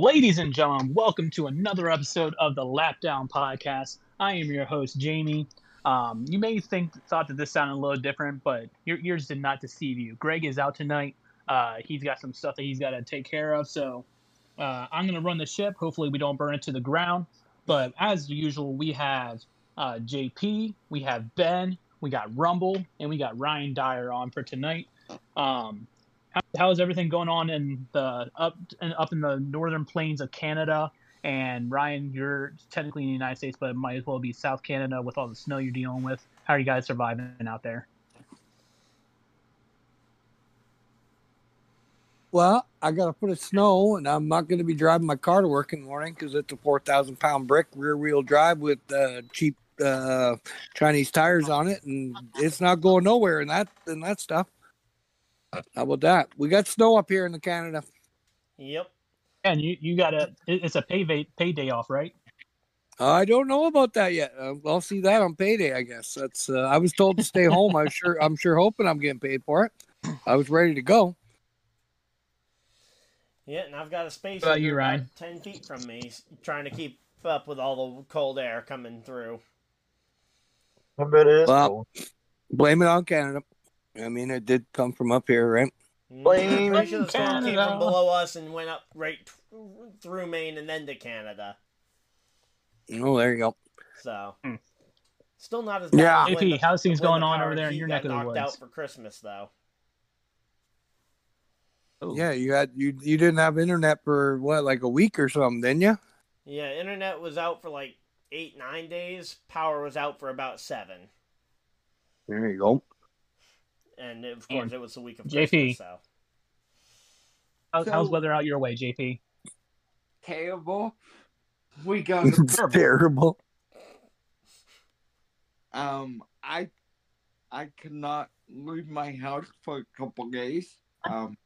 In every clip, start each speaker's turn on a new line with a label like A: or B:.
A: Ladies and gentlemen, welcome to another episode of the Lap Down Podcast. I am your host, Jamie. Um, you may think thought that this sounded a little different, but your ears did not deceive you. Greg is out tonight. Uh, he's got some stuff that he's got to take care of, so uh, I'm going to run the ship. Hopefully, we don't burn it to the ground. But as usual, we have uh, JP, we have Ben, we got Rumble, and we got Ryan Dyer on for tonight. Um, how, how is everything going on in the up and up in the northern plains of Canada? And Ryan, you're technically in the United States, but it might as well be South Canada with all the snow you're dealing with. How are you guys surviving out there?
B: Well, I got a foot of snow, and I'm not going to be driving my car to work in the morning because it's a four thousand pound brick rear wheel drive with uh, cheap uh, Chinese tires on it, and it's not going nowhere. And that and that stuff. How about that? We got snow up here in the Canada.
C: Yep.
A: And you you got a it's a pay pay day off, right?
B: I don't know about that yet. Uh, I'll see that on payday. I guess that's. Uh, I was told to stay home. I'm sure. I'm sure hoping I'm getting paid for it. I was ready to go.
C: Yeah, and I've got a space
A: What about you,
C: heater
A: Ryan?
C: about ten feet from me, trying to keep up with all the cold air coming through.
D: I bet it is
B: Well,
D: cold.
B: Blame it on Canada. I mean, it did come from up here, right?
C: Mm,
D: Blame
C: Pretty sure the storm came from below us and went up right through Maine and then to Canada.
B: Oh, there you go.
C: So,
A: Hmm.
C: still not as bad.
B: Yeah.
C: as when
A: JP,
C: the-
A: how's things going
C: the
A: on over there in
C: heat
A: your neck of the
C: knocked
A: woods?
C: out for Christmas, though.
A: Ooh.
B: Yeah, you had you you didn't have internet for what like a week or something, didn't you?
C: Yeah, internet was out for like eight, nine days. Power was out for about seven.
B: There you go.
C: And of course,
A: And
C: it was the week of
A: JP.
C: Christmas, so.
A: How's, how's
E: So-
A: weather out your way, JP?
E: terrible. We got
B: It's terrible.
E: um I I could not leave my house for a couple days. Um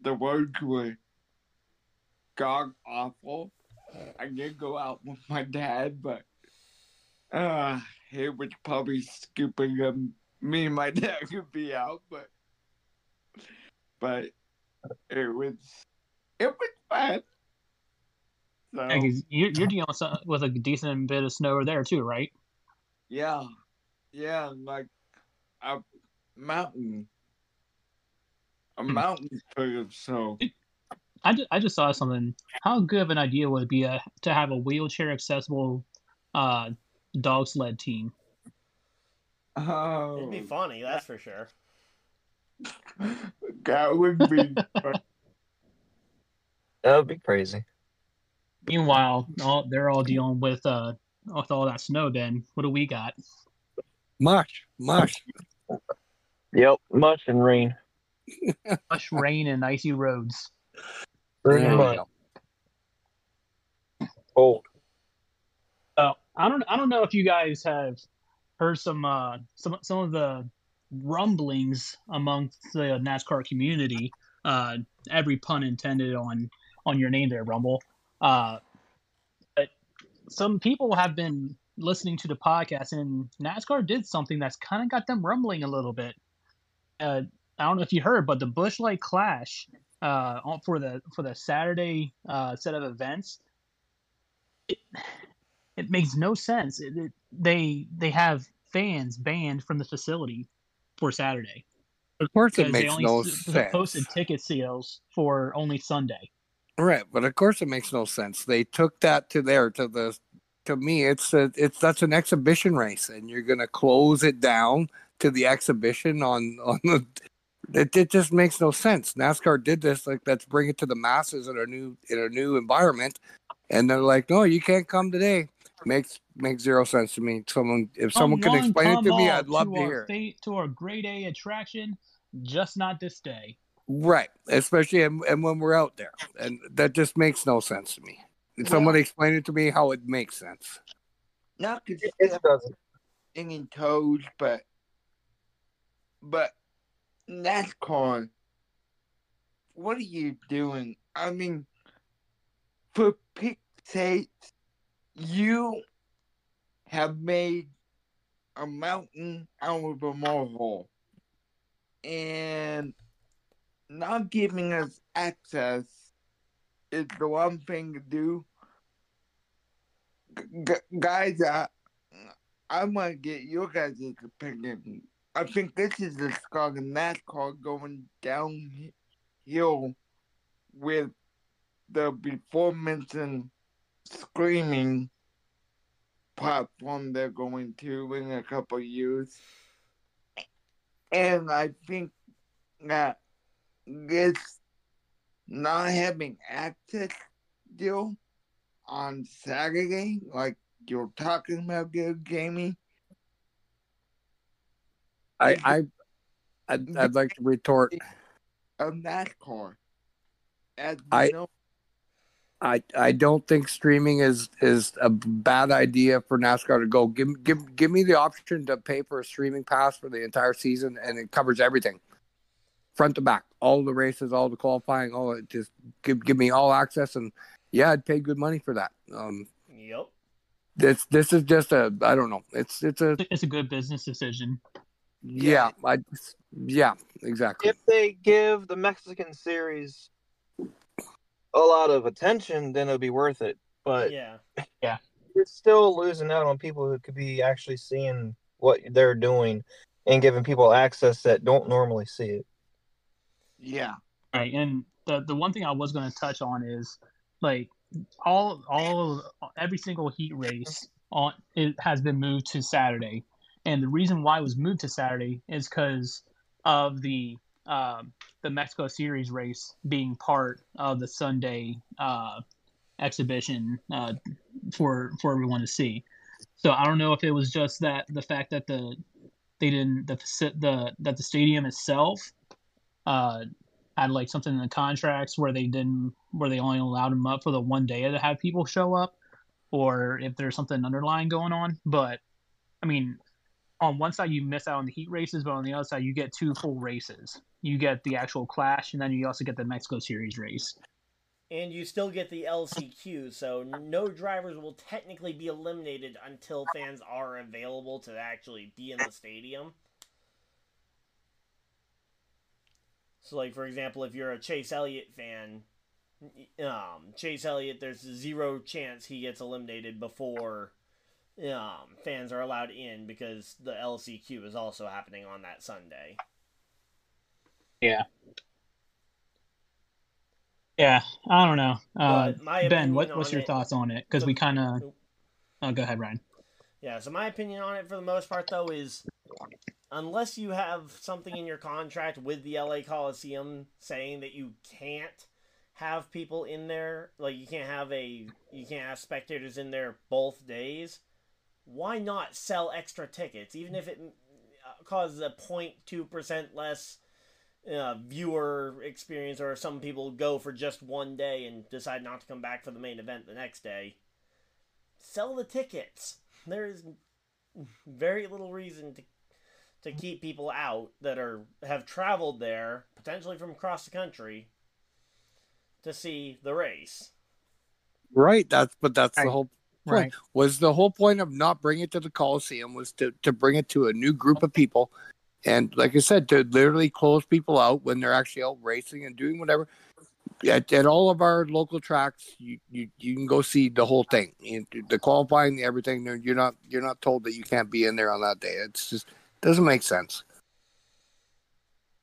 E: the roads were god awful. I did go out with my dad, but uh it was probably scooping him me and my dad could be out, but but it was it was fun. So
A: Yeah, you're, you're dealing with, some, with a decent bit of snow there too, right?
E: Yeah, yeah, like a mountain, a
A: Hmm.
E: mountain full of snow.
A: I just, I just saw something. How good of an idea would it be a, to have a wheelchair accessible uh, dog sled team?
E: Oh,
C: It'd be funny, that's for sure.
E: that would be. fun.
D: That would be crazy.
A: Meanwhile, all, they're all dealing with uh, with all that snow. Then what do we got?
B: Mush, mush.
D: Yep, much and rain.
A: mush, rain and icy roads.
D: Pretty
B: There you
D: Cold.
A: So I don't I don't know if you guys have heard some uh, some some of the rumblings amongst the NASCAR community. Uh, every pun intended on on your name there, Rumble. Uh, but some people have been listening to the podcast, and NASCAR did something that's kind of got them rumbling a little bit. Uh, I don't know if you heard, but the Busch Light Clash uh, for the for the Saturday uh, set of events. It, it makes no sense. It, it, they they have fans banned from the facility for Saturday
B: Of course, it makes no
A: s-
B: sense.
A: posted ticket sales for only Sunday.
B: Right, but of course, it makes no sense. They took that to there to the. To me, it's a, it's that's an exhibition race, and you're gonna close it down to the exhibition on on the. It, it just makes no sense. NASCAR did this like let's bring it to the masses in a new in a new environment, and they're like, no, you can't come today. Makes makes zero sense to me. Someone if someone
A: Come
B: can explain it to me, I'd love to
A: our
B: hear. it.
A: fa- to our grade A attraction, just not this day.
B: Right, especially and, and when we're out there, and that just makes no sense to me. Can someone
E: Well-
B: explain it to me how it makes sense?
E: Not to
D: It, it doesn't.
E: any toes, but but NASCAR. What are you doing? I mean, for pick's sake, you have made a mountain out of a molehill, and not giving us access is the one thing to do. G- guys, uh, I want to get your guys' opinion. I think this is the start of NASCAR going downhill with the before mentioned screaming platform they're going to in a couple of years. And I think that this not having access deal on Saturday, like you're talking about there, Jamie.
B: I, I I'd, I'd like to retort.
E: Of NASCAR. As
B: I-
E: know,
B: I I don't think streaming is is a bad idea for NASCAR to go. Give give give me the option to pay for a streaming pass for the entire season, and it covers everything, front to back, all the races, all the qualifying, all it just give give me all access, and yeah, I'd pay good money for that. Um,
C: Yep.
B: this this is just a I don't know. It's it's a
A: It's a good business decision.
B: yeah I yeah exactly.
D: If they give the Mexican series a lot of attention, then it'll be worth it. But
C: yeah.
D: Yeah, you're still losing out on people who could be actually seeing what they're doing and giving people access that don't normally see it.
E: yeah.
A: Right, and the the one thing I was going to touch on is like all all of every single heat race on it has been moved to Saturday, and the reason why it was moved to Saturday is because of the um, the Mexico Series race being part of the Sunday uh, exhibition uh, for for everyone to see. So I don't know if it was just that the fact that the they didn't the the that the stadium itself uh, had like something in the contracts where they didn't where they only allowed them up for the one day to have people show up or if there's something underlying going on but i mean on one side you miss out on the heat races but on the other side you get two full races you get the actual clash and then you also get the mexico series race
C: And you still get the LCQ, so no drivers will technically be eliminated until fans are available to actually be in the stadium. So, like for example, if you're a Chase Elliott fan, um, Chase Elliott, there's zero chance he gets eliminated before um, fans are allowed in because the LCQ is also happening on that Sunday.
A: Yeah. Yeah i don't know. Uh, ben what, what's your
C: it-
A: thoughts on it? Because we kind of oh go ahead ryan.
C: Yeah, so my opinion on it for the most part though is unless you have something in your contract with the LA Coliseum saying that you can't have people in there, like you can't have a you can't have spectators in there both days, why not sell extra tickets? Even if it uh, causes a 0.2% less uh, viewer experience or some people go for just one day and decide not to come back for the main event the next day. Sell the tickets there is very little reason to to keep people out that are have traveled there potentially from across the country to see the race.
B: Right. That's but that's
A: Right.
B: the whole point.
A: Right.
B: Was the whole point of not bringing it to the Coliseum was to to bring it to a new group of people, and like I said, to literally close people out when they're actually out racing and doing whatever. At, at all of our local tracks, you, you you can go see the whole thing, You- the qualifying, everything. You're not you're not told that you can't be in there on that day. It's just doesn't make sense.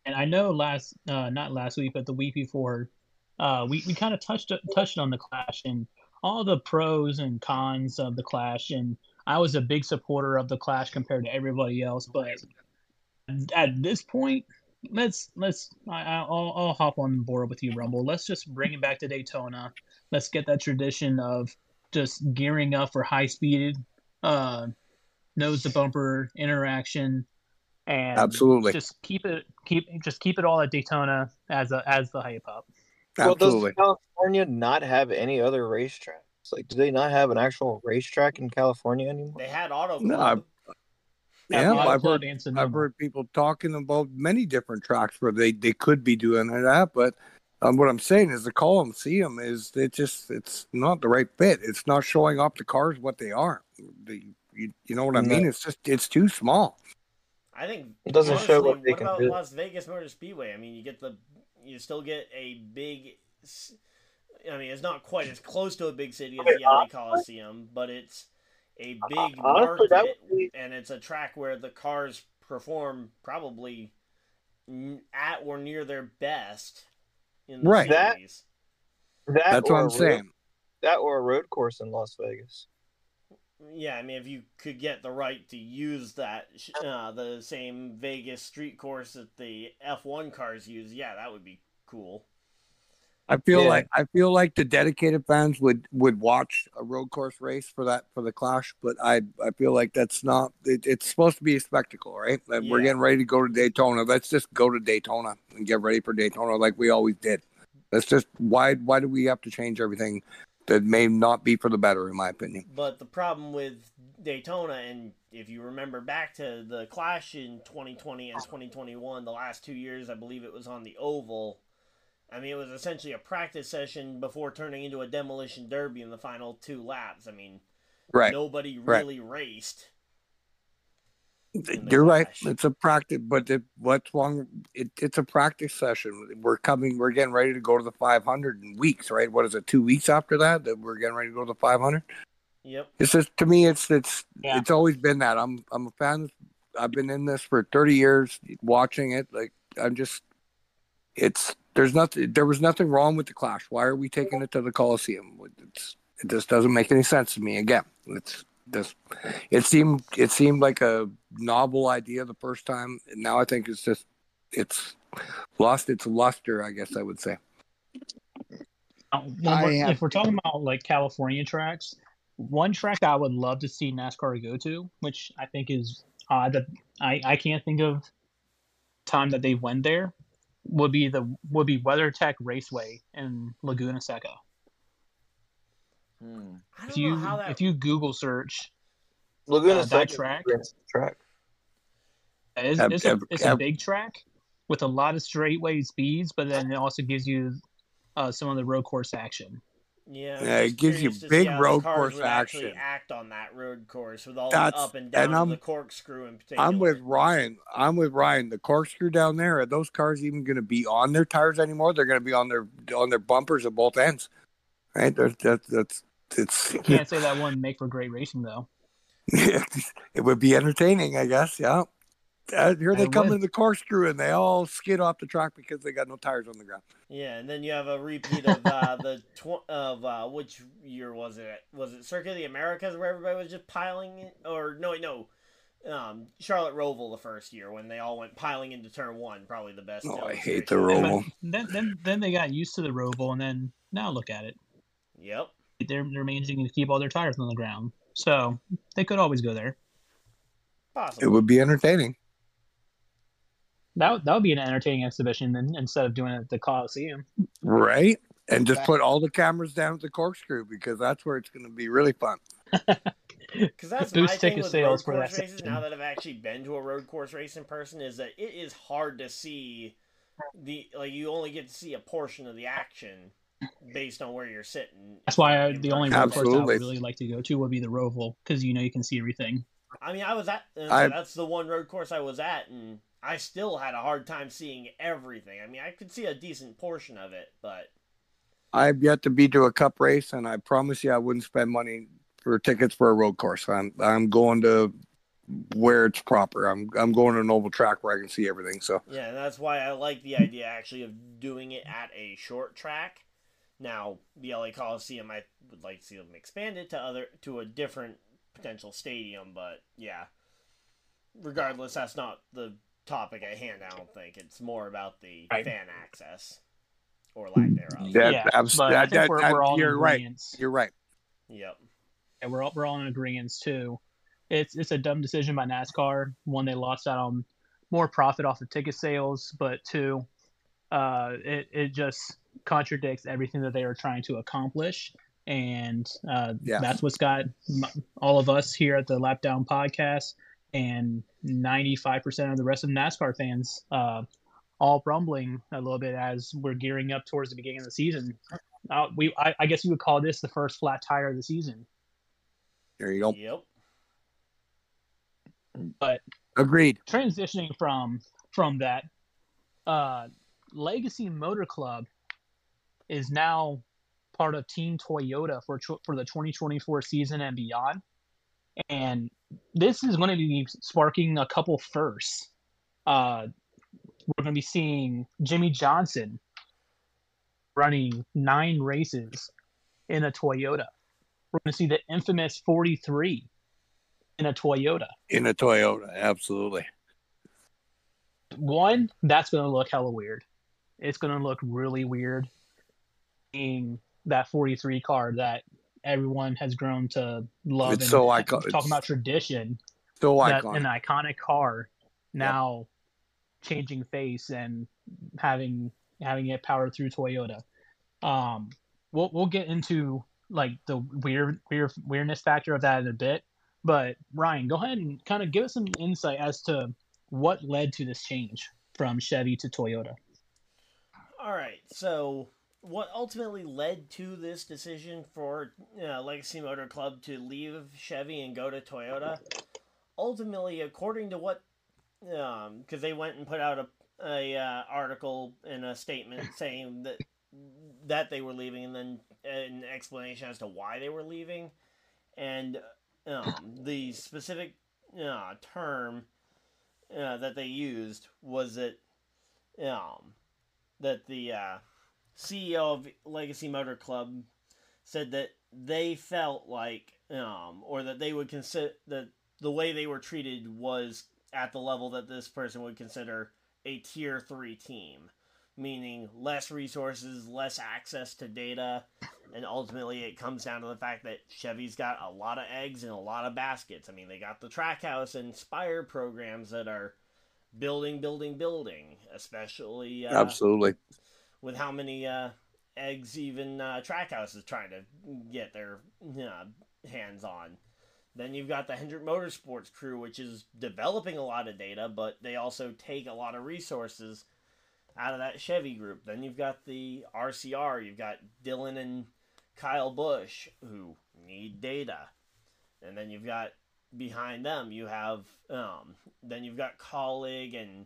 A: and I know last uh, not last week, but the week before, uh, we we kind of touched touched on the clash and all the pros and cons of the clash, and I was a big supporter of the clash compared to everybody else. But at this point, let's let's I, I'll I'll hop on board with you, Rumble. Let's just bring it back to Daytona. Let's get that tradition of just gearing up for high speed, uh, nose to bumper interaction. And
B: Absolutely,
A: just keep it keep just keep it all at Daytona as a as the hype up.
D: Well,
B: absolutely.
D: does California not have any other racetracks? Like, do they not have an actual racetrack in California anymore?
C: They had Auto
B: No,
C: Club.
B: Yeah, I've heard. I've heard people talking about many different tracks where they, they could be doing that, but um, what I'm saying is the Coliseum is it just it's not the right fit. It's not showing off the cars what they are. The, you, you know what I
D: No.
B: mean? It's just it's too small.
C: I think
D: It doesn't show
C: honestly,
D: what they can
C: about
D: do.
C: Las Vegas Motor Speedway? I mean, you get the you still get a big I mean, it's not quite as close to a big city as the LA Coliseum, but it's a big
D: Honestly, that
C: market,
D: would be
C: and it's a track where the cars perform probably at or near their best in the
B: Right.
D: That- that.
B: That's what I'm
D: road-
B: saying.
D: That or a road course in Las Vegas.
C: Yeah, I mean, if you could get the right to use that, uh, the same Vegas street course that the F1 cars use, yeah, that would be cool.
B: I feel
D: Yeah.
B: like I feel like the dedicated fans would would watch a road course race for that for the clash, but I I feel like that's not. It, it's supposed to be a spectacle, right? And we're getting ready to go to Daytona. Let's just go to Daytona and get ready for Daytona like we always did. Let's just why why do we have to change everything that may not be for the better, in my opinion?
C: But the problem with Daytona, and if you remember back to the clash in 2020 and 2021, the last two years, I believe it was on the Oval. I mean, it was essentially a practice session before turning into a demolition derby in the final two laps. I mean,
B: Right.
C: nobody
B: Right.
C: really raced.
B: You're right. It's a practice, but it, what's wrong? It, it's a practice session. We're coming. We're getting ready to go to the 500 in weeks, right? What is it? Two weeks after that, that we're getting ready to go to the 500.
C: Yep.
B: It's just to me, it's it's
A: Yeah.
B: it's always been that. I'm I'm a fan. I've been in this for 30 years, watching it. Like I'm just, it's there's nothing. There was nothing wrong with the clash. Why are we taking it to the Coliseum? It's it just doesn't make any sense to me. Again, it's just it seemed it seemed like a novel idea the first time, and now I think it's just it's lost its luster. I guess I would say.
A: Uh, we're-
E: have-
A: if we're talking about like California tracks, one track I would love to see NASCAR go to, which I think is odd that I, I can't think of time that they went there, would be the would be WeatherTech Raceway in Laguna Seca.
E: Hmm.
C: I
A: If
C: don't know
A: you
C: how that.
A: if you Google search,
D: Laguna
A: Uh,
D: Seca
A: track?
D: track.
A: it's,
B: Have-
A: it's, a,
B: have-
A: it's a big track with a lot of straightway speeds, but then it also gives you uh, some of the road course action.
C: Yeah,
B: Yeah, it gives you
C: curious to see
B: big
C: how the
B: road
C: cars
B: course
C: would actually
B: action.
C: act on that road course with all
B: That's-
C: the up and down
B: and I'm-
C: the corkscrew in particular.
B: I'm with Ryan. I'm with Ryan. The corkscrew down there. Are those cars even going to be on their tires anymore? They're going to be on their on their bumpers at both ends, right? That's that's that's it's.
A: Can't say that wouldn't make for great racing though.
B: it would be entertaining, I guess. Yeah. Uh, here they
A: It
B: come
A: would.
B: in the corkscrew and they all skid off the track because they got no tires on the ground.
C: Yeah, and then you have a repeat of uh, the tw- of uh, which year was it? Was it Circuit of the Americas where everybody was just piling in? Or no, no, um, Charlotte Roval the first year when they all went piling into turn one. Probably the best.
B: Oh, I hate the Roval.
A: Then, then then they got used to the Roval, and then now look at it.
C: Yep.
A: They're they're managing to keep all their tires on the ground, so they could always go there.
B: It would be entertaining.
A: That would- that would be an entertaining exhibition then, instead of doing it at the Coliseum.
B: Right? And just put all the cameras down at the corkscrew because that's where it's going to be really fun.
C: Because that's my
A: Boost
C: thing
A: ticket
C: with
A: sales
C: road
A: for
C: course
A: that
C: races.
A: section.
C: Now that I've actually been to a road course race in person, is that it is hard to see the like you only get to see a portion of the action based on where you're sitting.
A: That's why I, the only
C: person.
A: road course I would really like to go to would be the Roval, because you know you can see everything.
C: I mean, I was at. uh,
B: I-
C: that's the one road course I was at, and I still had a hard time seeing everything. I mean, I could see a decent portion of it, but
B: I've yet to be to a cup race, and I promise you, I wouldn't spend money for tickets for a road course. I'm I'm going to where it's proper. I'm I'm going to an oval track where I can see everything. So
C: yeah, and that's why I like the idea actually of doing it at a short track. Now, the LA Coliseum, I would like to see them expand it to other to a different potential stadium, but yeah. Regardless, that's not the topic at hand. I don't think it's more about the
A: Right.
C: fan access or lack thereof.
B: That-
A: yeah,
B: abs-
A: but I
B: that-
A: think
B: that-
A: we're,
B: that-
A: we're all
B: you're
A: in
B: right. you're right.
C: Yep.
A: And we're all, we're all in agreement too. It's it's a dumb decision by NASCAR. One, they lost out on more profit off of ticket sales, but two, uh, it it just contradicts everything that they were trying to accomplish, and uh,
B: Yeah.
A: that's what's got m- all of us here at the Lap Down Podcast and ninety five percent of the rest of NASCAR fans uh, all rumbling a little bit as we're gearing up towards the beginning of the season. Uh, we I, I guess you would call this the first flat tire of the season.
B: There you go.
C: Yep.
B: But agreed.
A: transitioning from from that uh legacy motor club is now part of Team Toyota for for the 2024 season and beyond. And this is going to be sparking a couple firsts. Uh, we're going to be seeing Jimmie Johnson running nine races in a Toyota. We're going to see the infamous 43 in a Toyota.
B: In a Toyota, absolutely.
A: One, that's going to look hella weird. It's going to look really weird being that 43 car that everyone has grown to love.
B: It's
A: and
B: so iconic.
A: Talking about tradition,
B: So
A: that
B: iconic.
A: an iconic car now changing face and having having it powered through Toyota. Um, we'll we'll get into like the weird weird weirdness factor of that in a bit. But Ryan, go ahead and kind of give us some insight as to what led to this change from Chevy to Toyota.
C: All right, so what ultimately led to this decision for uh, Legacy Motor Club to leave Chevy and go to Toyota? Ultimately, according to what, because they went and put out a, a uh, article and a statement saying that that they were leaving, and then an explanation as to why they were leaving, and um, the specific uh, term uh, that they used was that um, that the uh, CEO of Legacy Motor Club said that they felt like, um, or that they would consider that the way they were treated was at the level that this person would consider a tier three team, meaning less resources, less access to data, and ultimately it comes down to the fact that Chevy's got a lot of eggs in a lot of baskets. I mean, they got the Trackhouse and Spire programs that are building, building, building, especially uh,
B: absolutely.
C: With how many uh, eggs even uh, Trackhouse is trying to get their uh, hands on. Then you've got the Hendrick Motorsports crew, which is developing a lot of data, but they also take a lot of resources out of that Chevy group. Then you've got the RCR, you've got Dillon and Kyle Busch, who need data. And then you've got behind them, you have, um, then you've got Kaulig and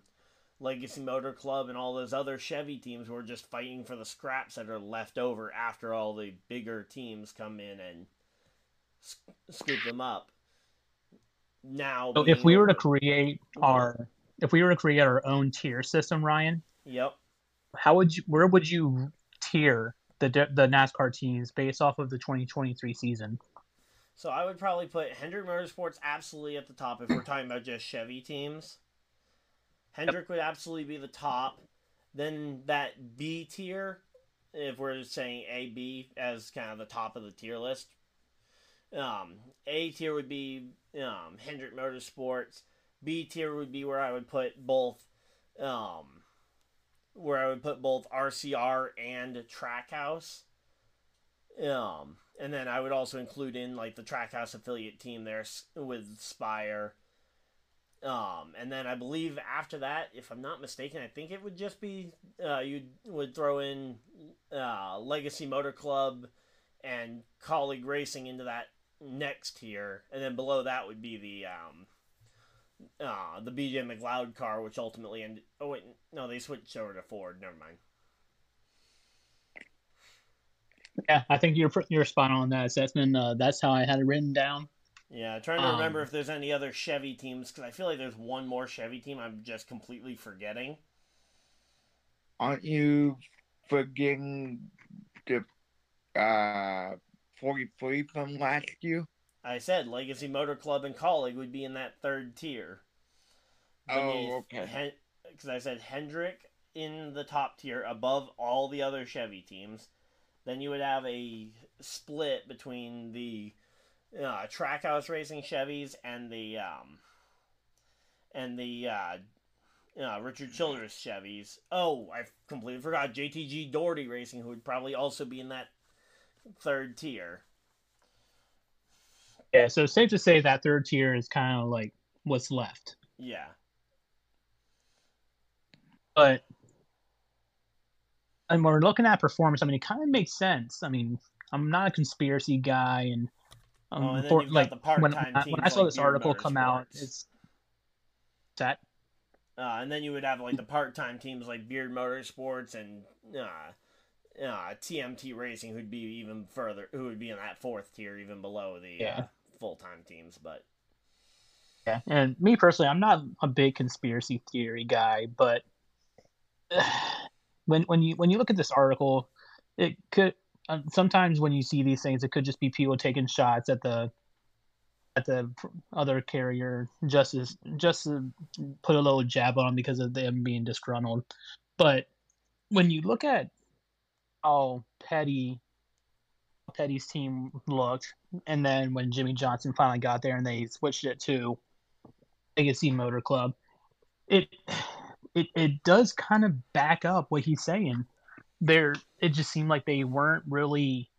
C: Legacy Motor Club and all those other Chevy teams were just fighting for the scraps that are left over after all the bigger teams come in and sc- scoop them up. Now,
A: So if we were to create our if we were to create our own tier system, Ryan,
C: yep,
A: how would you where would you tier the the NASCAR teams based off of the 2023 season?
C: so I would probably put Hendrick Motorsports absolutely at the top if we're talking about just Chevy teams. Hendrick would absolutely be the top. Then that B tier, if we're saying A B as kind of the top of the tier list. Um, A tier would be um, Hendrick Motorsports. B tier would be where I would put both, um, where I would put both RCR and Trackhouse. Um, and then I would also include in like the Trackhouse affiliate team there with Spire. Um, and then I believe after that, if I'm not mistaken, I think it would just be uh, you would throw in uh, Legacy Motor Club and Kaulig Racing into that next tier, and then below that would be the um, uh, the BJ McLeod car, which ultimately ended. Oh wait, no, they switched over to Ford. Never mind.
A: Yeah, I think you're you're spot on that assessment. Uh, that's how I had it written down.
C: Yeah, trying to remember
A: Um,
C: if there's any other Chevy teams because I feel like there's one more Chevy team I'm just completely forgetting.
E: Aren't you forgetting the uh 43 from last year?
C: I said Legacy Motor Club and Kaulig would be in that third tier.
E: Oh, okay.
C: Because I said Hendrick in the top tier above all the other Chevy teams. Then you would have a split between the uh, Trackhouse Racing Chevys and the um, and the uh, uh, Richard Childress Chevys. Oh, I completely forgot JTG Doherty Racing, who would probably also be in that third tier.
A: Yeah, so it's safe to say that third tier is kind of like what's left.
C: Yeah.
A: But and when we're looking at performance, I mean, it kind of makes sense. I mean, I'm not a conspiracy guy, and um,
C: Oh, and then you've got
A: like
C: the
A: when, when
C: teams
A: I saw
C: like
A: this article come out, it's that
C: Uh, and then you would have like the part-time teams like Beard Motorsports and uh, uh, TMT Racing, who'd be even further, who would be in that fourth tier, even below the
A: Yeah.
C: uh, full time teams. But
A: Yeah, and me personally, I'm not a big conspiracy theory guy, but when when you when you look at this article, it could Uh, sometimes when you see these things, it could just be people taking shots at the at the other carrier just as just to put a little jab on because of them being disgruntled. But when you look at how Petty Petty's team looked, and then when Jimmie Johnson finally got there and they switched it to Legacy Motor Club, it it it does kind of back up what he's saying. There, it just seemed like they weren't really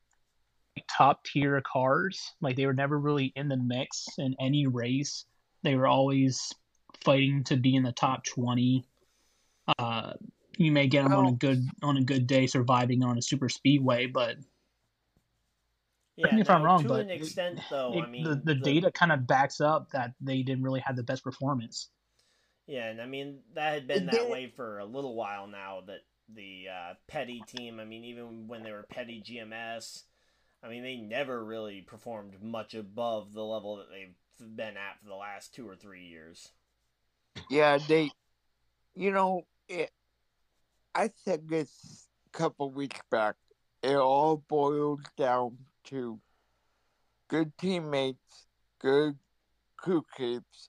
A: top tier cars. Like they were never really in the mix in any race. They were always fighting to be in the top twenty. Uh, you may get them on a good on a good day, surviving on a super speedway, but
C: yeah,
A: me if I'm
C: now,
A: wrong,
C: to
A: but
C: an extent, though,
A: it-
C: I mean,
A: the, the data kind of backs up that they didn't really have the best performance.
C: Yeah, and I mean that had been that way for a little while now. That the uh, Petty team, I mean, even when they were Petty GMS, I mean, they never really performed much above the level that they've been at for the last two or three years.
E: Yeah, they, you know, it. I said this a couple weeks back. It all boils down to good teammates, good crew keeps,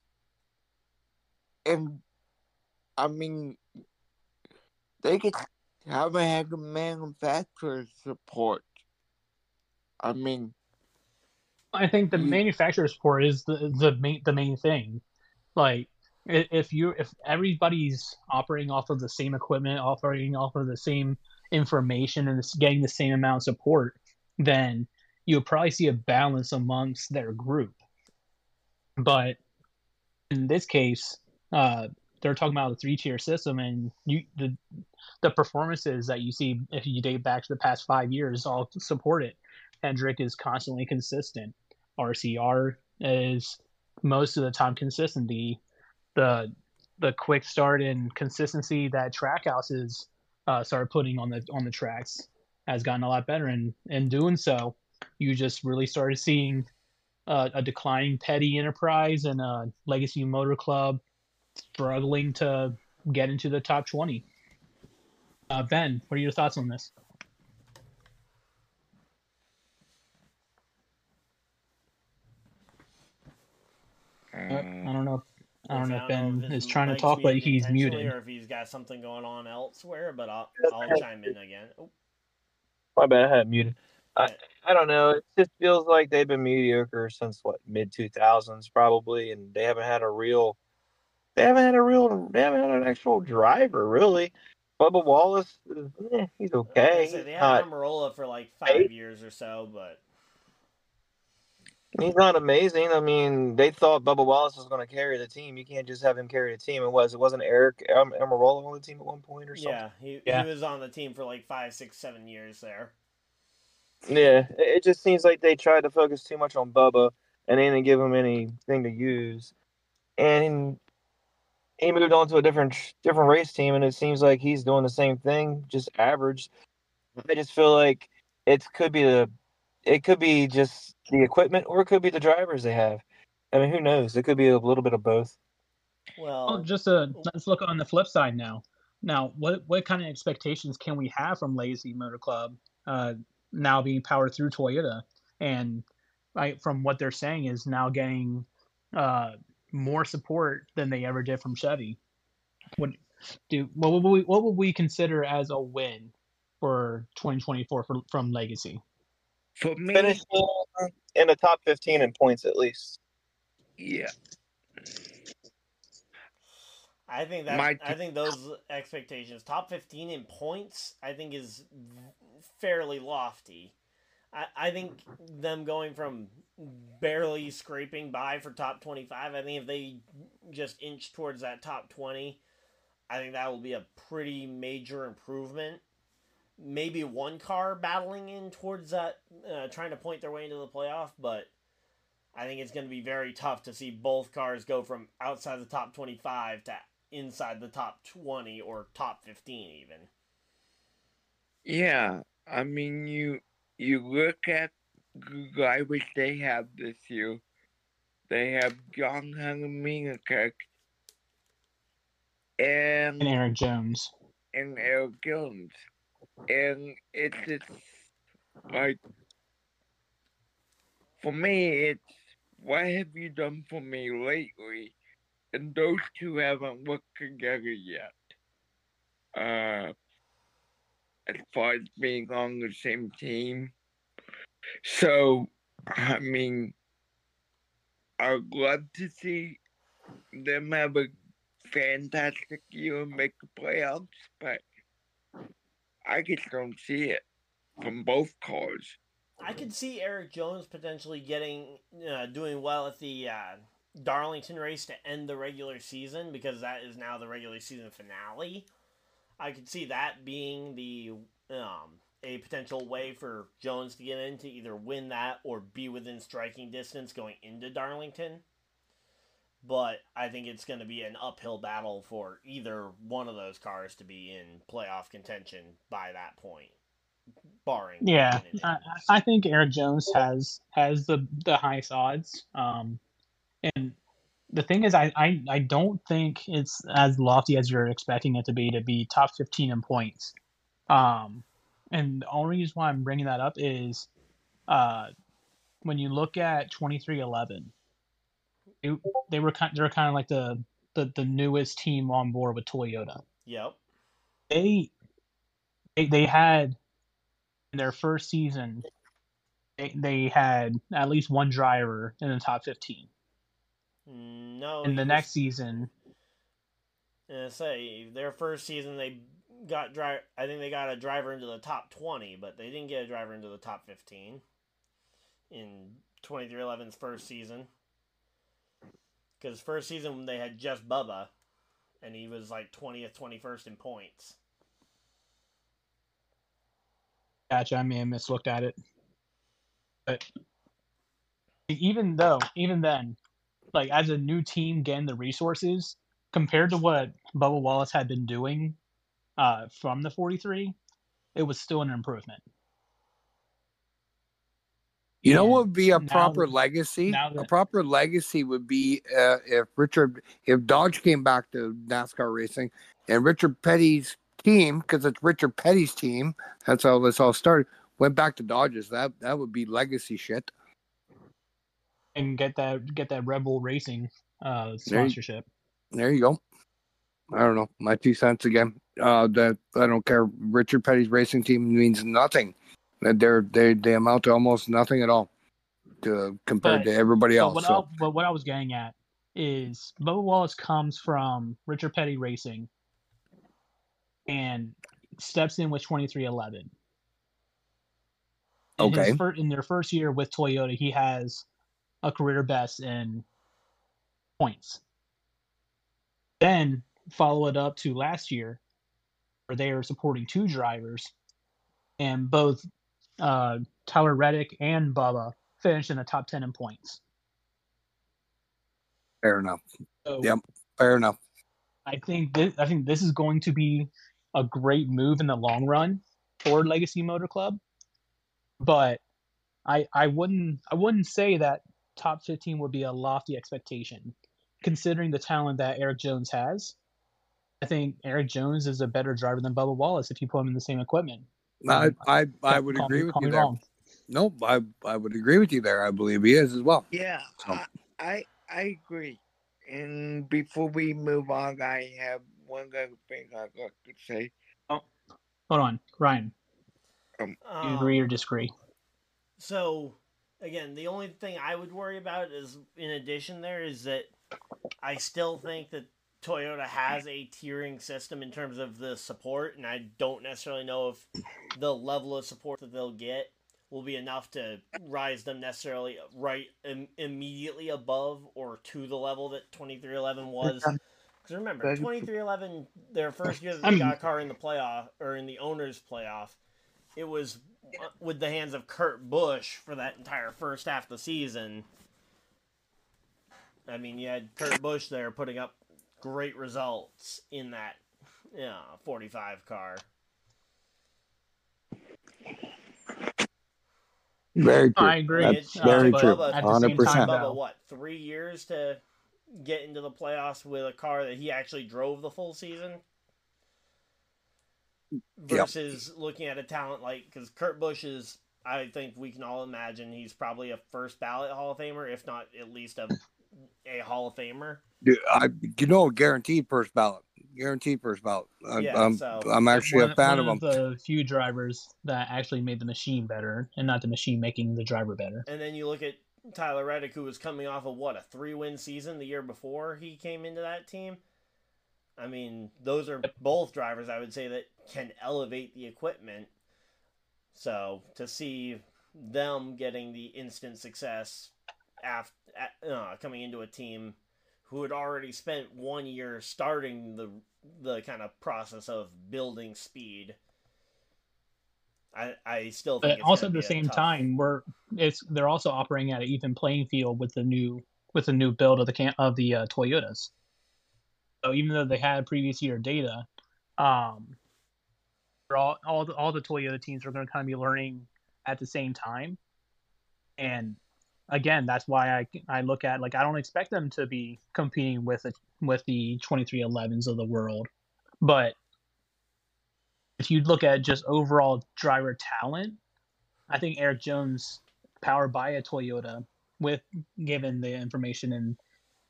E: and I mean, they could haven't had the manufacturer support. I mean,
A: I think the manufacturer support is the the main the main thing. Like if you if everybody's operating off of the same equipment, operating off of the same information, and getting the same amount of support, then you'll probably see a balance amongst their group. But in this case, uh, they're talking about a three tier system, and you the the performances that you see if you date back to the past five years all support it. Hendrick is constantly consistent. RCR is most of the time consistent. The the the quick start and consistency that Trackhouses uh, started putting on the on the tracks has gotten a lot better. And in doing so, you just really started seeing uh, a declining petty enterprise and a legacy motor club struggling to get into the top twenty. Uh, ben, what are your thoughts on this? Uh, I don't know. I don't know if Ben
C: his
A: is trying to talk, but he's muted.
C: or if he's got something going on elsewhere. But I'll I'll chime in again. Oh,
F: My bad, I had it muted. I, I don't know. It just feels like they've been mediocre since what mid two thousands probably, and they haven't had a real. They haven't had a real. They haven't had an actual driver really. Bubba Wallace, eh, he's okay.
C: said, they
F: He's
C: had
F: not,
C: Almirola for like five
F: Hey.
C: years or so, but
F: he's not amazing. I mean, they thought Bubba Wallace was going to carry the team. You can't just have him carry the team. It was. It wasn't Aric um, Almirola on the team at one point or something.
C: yeah, he
A: Yeah.
C: he was on the team for like five, six, seven years there.
F: Yeah, it it just seems like they tried to focus too much on Bubba and they didn't give him anything to use. And he moved on to a different different race team, and it seems like he's doing the same thing, just average. I just feel like it could be the, it could be just the equipment, or it could be the drivers they have. I mean, who knows? It could be a little bit of both.
C: Well,
A: Oh, just uh, let's look on the flip side now. Now, what what kind of expectations can we have from Legacy Motor Club uh, now being powered through Toyota, and right, from what they're saying is now getting uh, more support than they ever did from Chevy. What do what would we what would we consider as a win for 2024 for, from Legacy?
E: for me,
F: Finish uh, in the top fifteen in points at least.
E: yeah,
C: I think that
E: My
C: I
E: t-
C: think those expectations, top fifteen in points, I think is fairly lofty. I, think them going from barely scraping by for top twenty five. I think if they just inch towards that top twenty, I think that will be a pretty major improvement. Maybe one car battling in towards that, uh, trying to point their way into the playoff, but I think it's going to be very tough to see both cars go from outside the top 25 to inside the top 20 or top 15 even.
E: yeah. I mean, you you look at the drivers they have this year. They have John Hanamina and
A: And Erik Jones.
E: and Erik Jones. And it's just like for me it's what have you done for me lately? And those two haven't worked together yet. Uh as far as being on the same team. So I mean I'd love to see them have a fantastic year and make the playoffs, but I just don't see it from both cars.
C: I could see Erik Jones potentially getting uh, doing well at the uh, Darlington race to end the regular season because that is now the regular season finale. I could see that being the um, a potential way for Jones to get in to either win that or be within striking distance going into Darlington. But I think it's going to be an uphill battle for either one of those cars to be in playoff contention by that point, barring
A: Yeah. I, I think Erik Jones has has the the highest odds. Um, and the thing is, I, I I don't think it's as lofty as you're expecting it to be to be top 15 in points. Um, and the only reason why I'm bringing that up is, uh, when you look at 2311, it, they were kind they were kind of like the, the the newest team on board with Toyota
C: Yep.
A: they they, they had in their first season they, they had at least one driver in the top 15
C: No.
A: in the
C: was-
A: next season
C: Uh, say their first season they got dri- I think they got a driver into the top twenty, but they didn't get a driver into the top fifteen in 2311's first season. Because first season they had just Bubba, and he was like twentieth, twenty first in points.
A: gotcha i may have mislooked at it but even though even then like as a new team getting the resources compared to what Bubba Wallace had been doing uh, from the 43 it was still an improvement
B: You know
A: And
B: what would be a
A: now
B: proper
A: that-
B: legacy?
A: now
B: a proper legacy would be uh, if Richard, if Dodge came back to NASCAR racing and Richard Petty's team, because it's Richard Petty's team, that's how this all started, went back to Dodges. That that would be legacy shit.
A: And get that get that Rebel Racing uh,
B: There you-
A: sponsorship.
B: There you go. I don't know. My two cents again. Uh, that I don't care. Richard Petty's racing team means nothing. That they're they they amount to almost nothing at all, to compared
A: But-
B: to everybody
A: But
B: else.
A: what,
B: So
A: I, but what I was getting at is Bubba Wallace comes from Richard Petty Racing and steps in with 2311. In
B: Okay.
A: fir- in their first year with Toyota, he has a career best in points. Then follow it up to last year, where they are supporting two drivers, and both uh, Tyler Reddick and Bubba finished in the top 10 in points.
B: fair enough.
A: So
B: Yep. Fair enough.
A: I think this, I think this is going to be a great move in the long run for Legacy Motor Club. But I I wouldn't I wouldn't say that top 15 would be a lofty expectation considering the talent that Erik Jones has. I think Erik Jones is a better driver than Bubba Wallace if you put him in the same equipment.
B: I I, I would agree
A: me-
B: with you there.
A: wrong.
B: Nope, I I would agree with you there. I believe he is as well.
E: Yeah,
B: So-
E: I, I I agree. And before we move on, I have one other thing I'd like to say.
A: Oh, Hold on, Ryan. Do you
C: Um,
A: agree or disagree?
C: So, again, the only thing I would worry about is, in addition, there is that I still think that Toyota has a tiering system in terms of the support, and I don't necessarily know if the level of support that they'll get will be enough to rise them necessarily right Im- immediately above or to the level that 2311 was. Because remember, 2311, their first year that they got a car in the playoff or in the owners' playoff, it was Uh, with the hands of Kurt Busch for that entire first half of the season. I mean, you had Kurt Busch there putting up great results in that yeah, 45 car.
B: Very true.
A: I agree.
B: That's
C: It- uh,
B: very
A: but
B: true.
A: At the same
B: 100%.
A: time,
C: Bubba,
A: though,
C: what three years to get into the playoffs with a car that he actually drove the full season versus looking at a talent like because Kurt Busch is I think we can all imagine he's probably a first ballot Hall of Famer if not at least a a Hall of Famer
B: Dude, I, you know, guaranteed first ballot. Guaranteed first ballot. I,
C: Yeah,
B: I'm,
C: so-
B: I'm actually
A: one,
B: a fan
A: one
B: of him.
A: the few drivers that actually made the machine better, and not the machine making the driver better.
C: and then you look at Tyler Reddick who was coming off of what a three win season the year before he came into that team I mean those are both drivers I would say that can elevate the equipment so to see them getting the instant success after uh, coming into a team who had already spent one year starting the the kind of process of building speed. I I still think
A: also at the same
C: tough-
A: time, we're it's they're also operating at an even playing field with the new with the new build of the can of the uh, Toyotas. So even though they had previous year data, um, all all the, all the Toyota teams are going to kind of be learning at the same time, and again, that's why I I look at like I don't expect them to be competing with the with the 2311s of the world, but if you look at just overall driver talent, I think Erik Jones, powered by a Toyota, with given the information and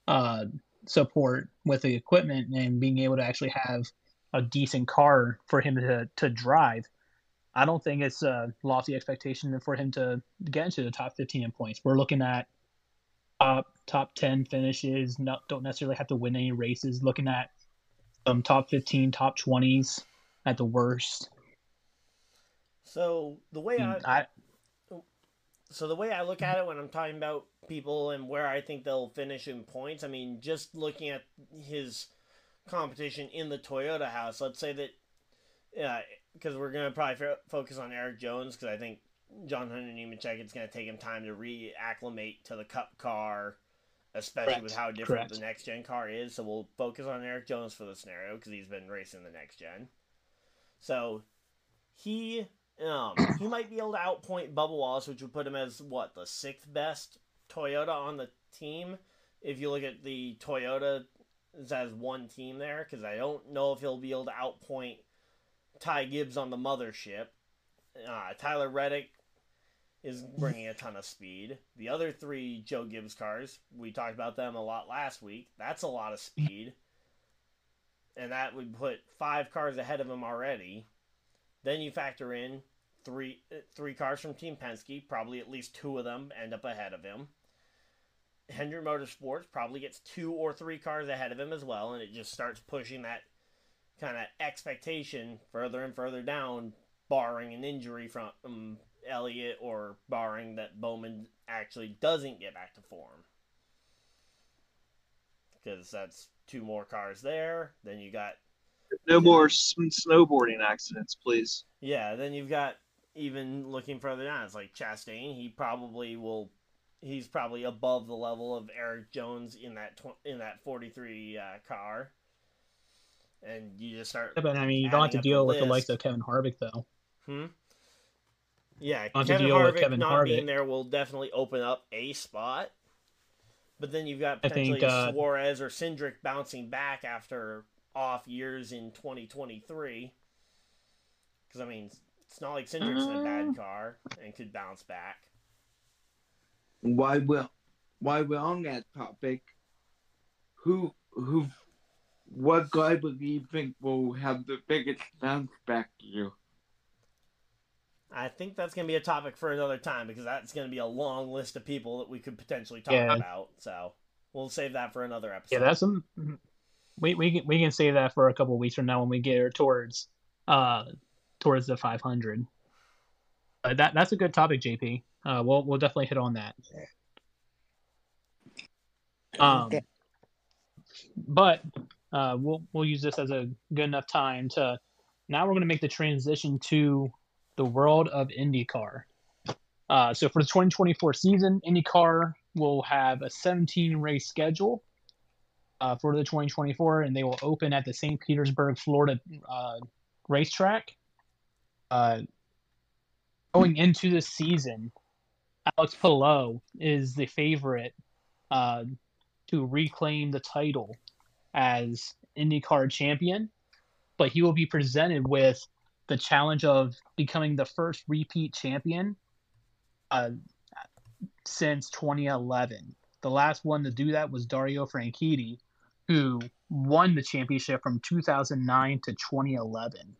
A: uh, support with the equipment and being able to actually have a decent car for him to, to drive, I don't think it's a lofty expectation for him to get into the top 15 in points. We're looking at top top 10 finishes. No, don't necessarily have to win any races. Looking at some top 15, top 20s at the worst.
C: So the way hmm,
A: I, I
C: so the way I look at it when I'm talking about people and where I think they'll finish in points, I mean just looking at his competition in the Toyota house. Let's say that, yeah, because we're gonna probably f- focus on Erik Jones because I think John Hunter Nemechek it's gonna take him time to reacclimate to the Cup car, especially
A: Correct.
C: with how different
A: Correct.
C: the next gen car is. So we'll focus on Erik Jones for the scenario because he's been racing the next gen. So he um, he might be able to outpoint Bubba Wallace, which would put him as what the sixth best Toyota on the team. If you look at the Toyota as one team there, because I don't know if he'll be able to outpoint Ty Gibbs on the mothership. Uh, Tyler Reddick is bringing a ton of speed. The other three Joe Gibbs cars, we talked about them a lot last week. That's a lot of speed. And that would put five cars ahead of him already. Then you factor in three uh, three cars from Team Penske, probably at least two of them end up ahead of him. Hendrick Motorsports probably gets two or three cars ahead of him as well, and it just starts pushing that kind of expectation further and further down, barring an injury from um, Elliott or barring that Bowman actually doesn't get back to form. Because that's two more cars there. Then you got
F: No more snowboarding accidents, please.
C: Yeah, then you've got even looking further down. It's like Chastain. He probably will. He's probably above the level of Erik Jones in that tw- in that forty three uh, car. And you just start.
A: but I mean, you don't have
C: adding
A: to deal
C: the
A: with the likes of Kevin Harvick though.
C: Hmm. Yeah,
A: Don't to
C: Kevin
A: deal with
C: Harvick
A: Kevin
C: not being there will definitely open up a spot. But then you've got
A: I think,
C: potentially
A: uh,
C: Suarez or Cindric bouncing back after off years in 2023. Because I mean, it's not like Cindric's in a
A: Uh.
C: bad car and could bounce back.
E: Why will why we're on that topic? Who who what guy do you think will have the biggest bounce back year?
C: I think that's going to be a topic for another time because that's going to be a long list of people that we could potentially talk
A: Yeah.
C: about. So we'll save that for another episode.
A: Yeah, that's some. We we can, we can save that for a couple of weeks from now when we get towards uh towards the 500. Uh, that that's a good topic, JP. Uh, we'll we'll definitely hit on that. Um, but uh, we'll we'll use this as a good enough time to. Now we're going to make the transition to the world of IndyCar. Uh, so for the 2024 season, IndyCar will have a 17 race schedule uh, for the 2024, and they will open at the St. Petersburg, Florida uh, racetrack. Going into the season, Alex Palou is the favorite uh, to reclaim the title as IndyCar champion, but he will be presented with the challenge of becoming the first repeat champion uh, since 2011. The last one to do that was Dario Franchitti, who won the championship from 2009 to 2011.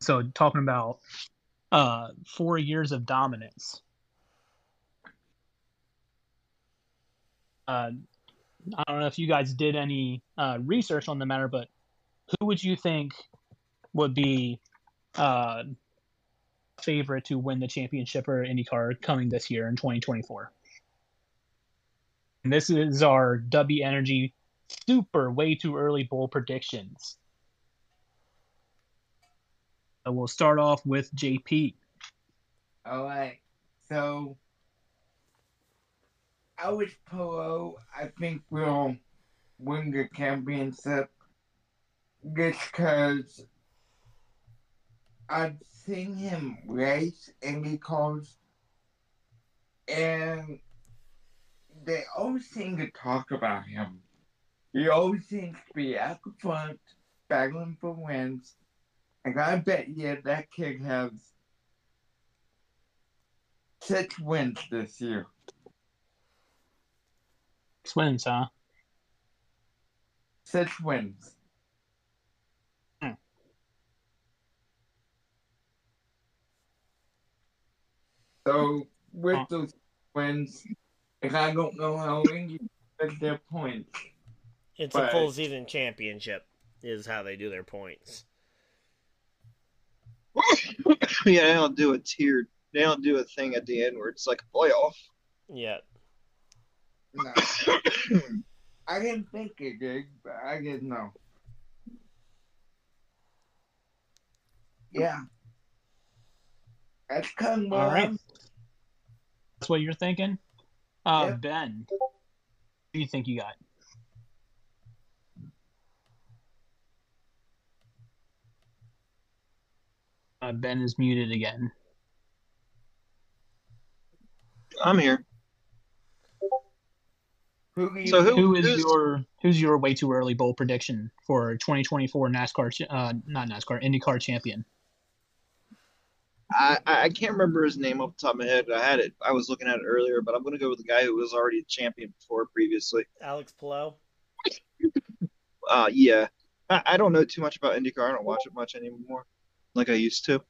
A: So talking about uh, four years of dominance. Uh, I don't know if you guys did any uh, research on the matter, but who would you think would be uh, favorite to win the championship or IndyCar coming this year in 2024? And this is our W Energy super way too early bowl predictions. So we'll start off with JP.
E: All right. So, I Alex Palou, I think will win the championship just because I've seen him race Indy cars and they always seem to talk about him. He always seems to be at the front, battling for wins. And I bet you that kid has six wins this year.
A: Six wins, huh?
E: Six wins.
A: Hmm.
E: So with
A: Huh.
E: those wins, and I don't know how many get their points.
C: It's a full season championship, is how they do their points.
F: Yeah, they don't do a tiered. They don't do a thing at the end where it's like a playoff.
C: Yeah.
E: No, I didn't think it did, but I didn't know. Yeah. That's kind of
A: All
E: what. I'm
A: That's what you're thinking? Uh,
E: Yeah.
A: Ben, who do you think you got? Uh, ben is muted again.
F: I'm here.
E: Who you
F: So who-
A: Who is
F: who's-
A: your who's your way too early bowl prediction for 2024 NASCAR uh not NASCAR IndyCar champion?
F: I, I I can't remember his name off the top of my head. I had it. I was looking at it earlier, but I'm gonna go with the guy who was already a champion before previously.
C: Alex Palou.
F: Uh, yeah. I, I don't know too much about IndyCar. I don't watch it much anymore, like I used to.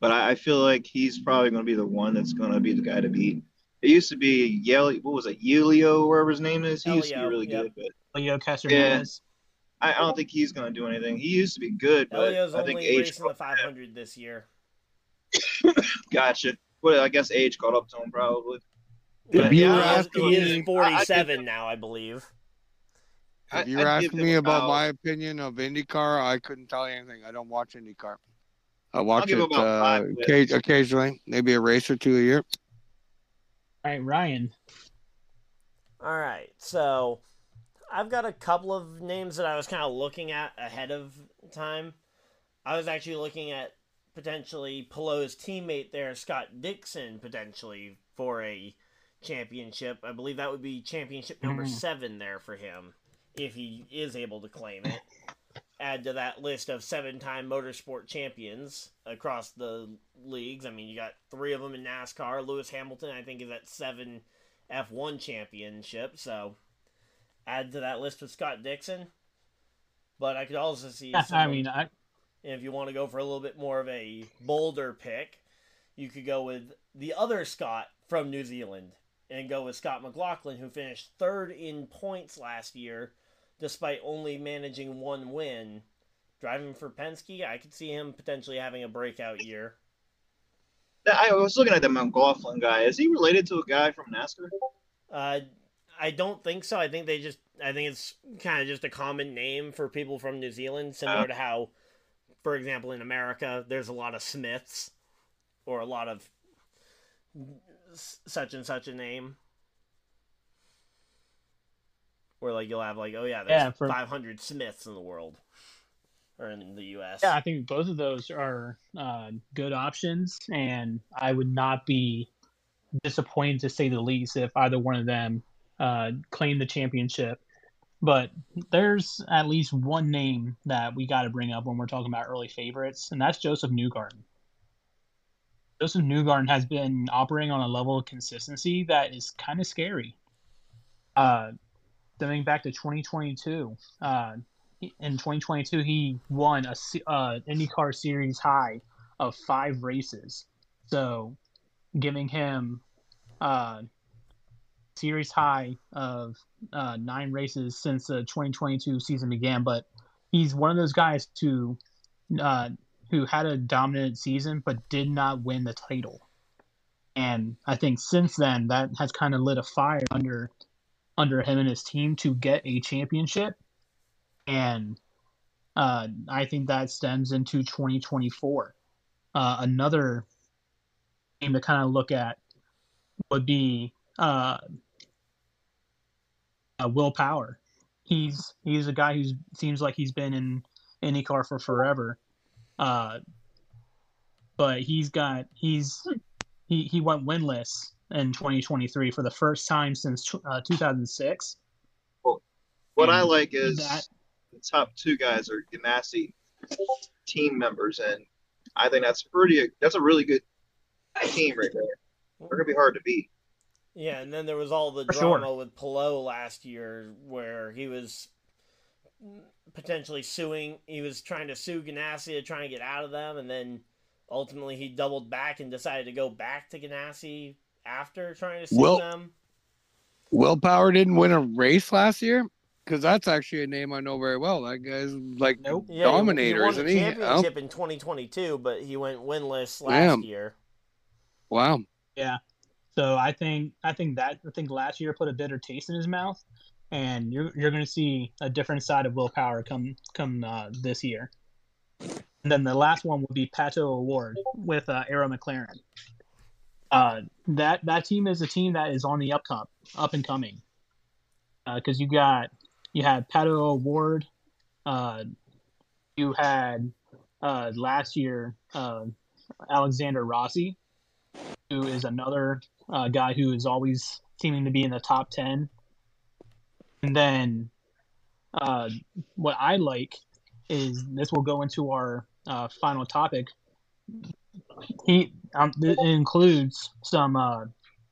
F: But I, I feel like he's probably gonna be the one that's gonna be the guy to beat. It used to be Yeli. What was it? Yelio, wherever his name is. He used to be really
C: yep.
F: good, but
A: Leo Castroneves.
F: I, I don't think he's gonna do anything. He used to be good, but
C: Elio's
F: I think
C: only
F: age
C: racing the 500 this year.
F: Gotcha. Well, I guess age caught up to him probably.
B: If you
F: yeah,
B: were
F: I-
C: he, is,
B: asking
C: he
B: me-
C: is 47 now, I believe.
B: If you're
F: I'd
B: asking me about
F: about-
B: my opinion of IndyCar, I couldn't tell you anything. I don't watch IndyCar. I watch it uh,
F: five
B: occasionally, maybe a race or two a year.
A: All right, Ryan.
C: All right, so I've got a couple of names that I was kind of looking at ahead of time. I was actually looking at potentially Palou's teammate there, Scott Dixon, potentially for a championship. I believe that would be championship number
A: Mhm.
C: seven there for him if he is able to claim it. Add to that list of seven-time motorsport champions across the leagues. I mean, you got three of them in NASCAR. Lewis Hamilton, I think, is at seven F1 championship. So add to that list with Scott Dixon. But I could also see.
A: I mean, I,
C: if you want to go for a little bit more of a bolder pick, you could go with the other Scott from New Zealand and go with Scott McLaughlin, who finished third in points last year, despite only managing one win. Driving for Penske, I could see him potentially having a breakout year.
F: I was looking at the McLaughlin guy. Is he related to a guy from NASCAR?
C: Uh, I don't think so. I think they just, I think it's kind of just a common name for people from New Zealand, similar
F: Oh.
C: to how, for example, in America, there's a lot of Smiths or a lot of such and such a name. Where like you'll have like, oh yeah, there's
A: Yeah, for-
C: 500 Smiths in the world or in the U.S.
A: yeah, I think both of those are uh, good options, and I would not be disappointed to say the least if either one of them uh, claim the championship. But there's at least one name that we got to bring up when we're talking about early favorites, and that's Josef Newgarden. Josef Newgarden has been operating on a level of consistency that is kind of scary. Uh, stemming back to 2022, uh, in 2022 he won a uh, IndyCar Series high of five races, so giving him uh, series high of uh, nine races since the 2022 season began. But he's one of those guys to uh, who had a dominant season but did not win the title. And I think since then that has kind of lit a fire under under him and his team to get a championship. And uh, I think that stems into 2024. Uh, another game to kind of look at would be uh, uh, Will Power. He's he's a guy who seems like he's been in IndyCar for forever, uh, but he's got he's he he went winless in 2023 for the first time since uh, 2006.
F: Well, what and I like is that, the top two guys are Ganassi team members, and I think that's pretty. That's a really good team right there. They're gonna be hard to beat.
C: Yeah, and then there was all the For drama sure. with Palou last year where he was potentially suing. He was trying to sue Ganassi to try and get out of them, and then ultimately he doubled back and decided to go back to Ganassi after trying to sue Will, them.
B: Will Power didn't win a race last year because that's actually a name I know very well. That guy's like nope. yeah, dominator, he, he
C: isn't he? Championship oh. in 2022, but he went winless last Damn. year.
B: Wow.
A: Yeah. So I think I think that I think last year put a bitter taste in his mouth, and you're you're going to see a different side of Will Power come come uh, this year. And then the last one would be Pato O'Ward with uh, Arrow McLaren. Uh, that that team is a team that is on the up up, up and coming. Because uh, you got you had Pato O'Ward, uh, you had uh, last year uh, Alexander Rossi, who is another uh, guy who is always seeming to be in the top 10. And then what I like is this will go into our final topic. He um, it includes some uh,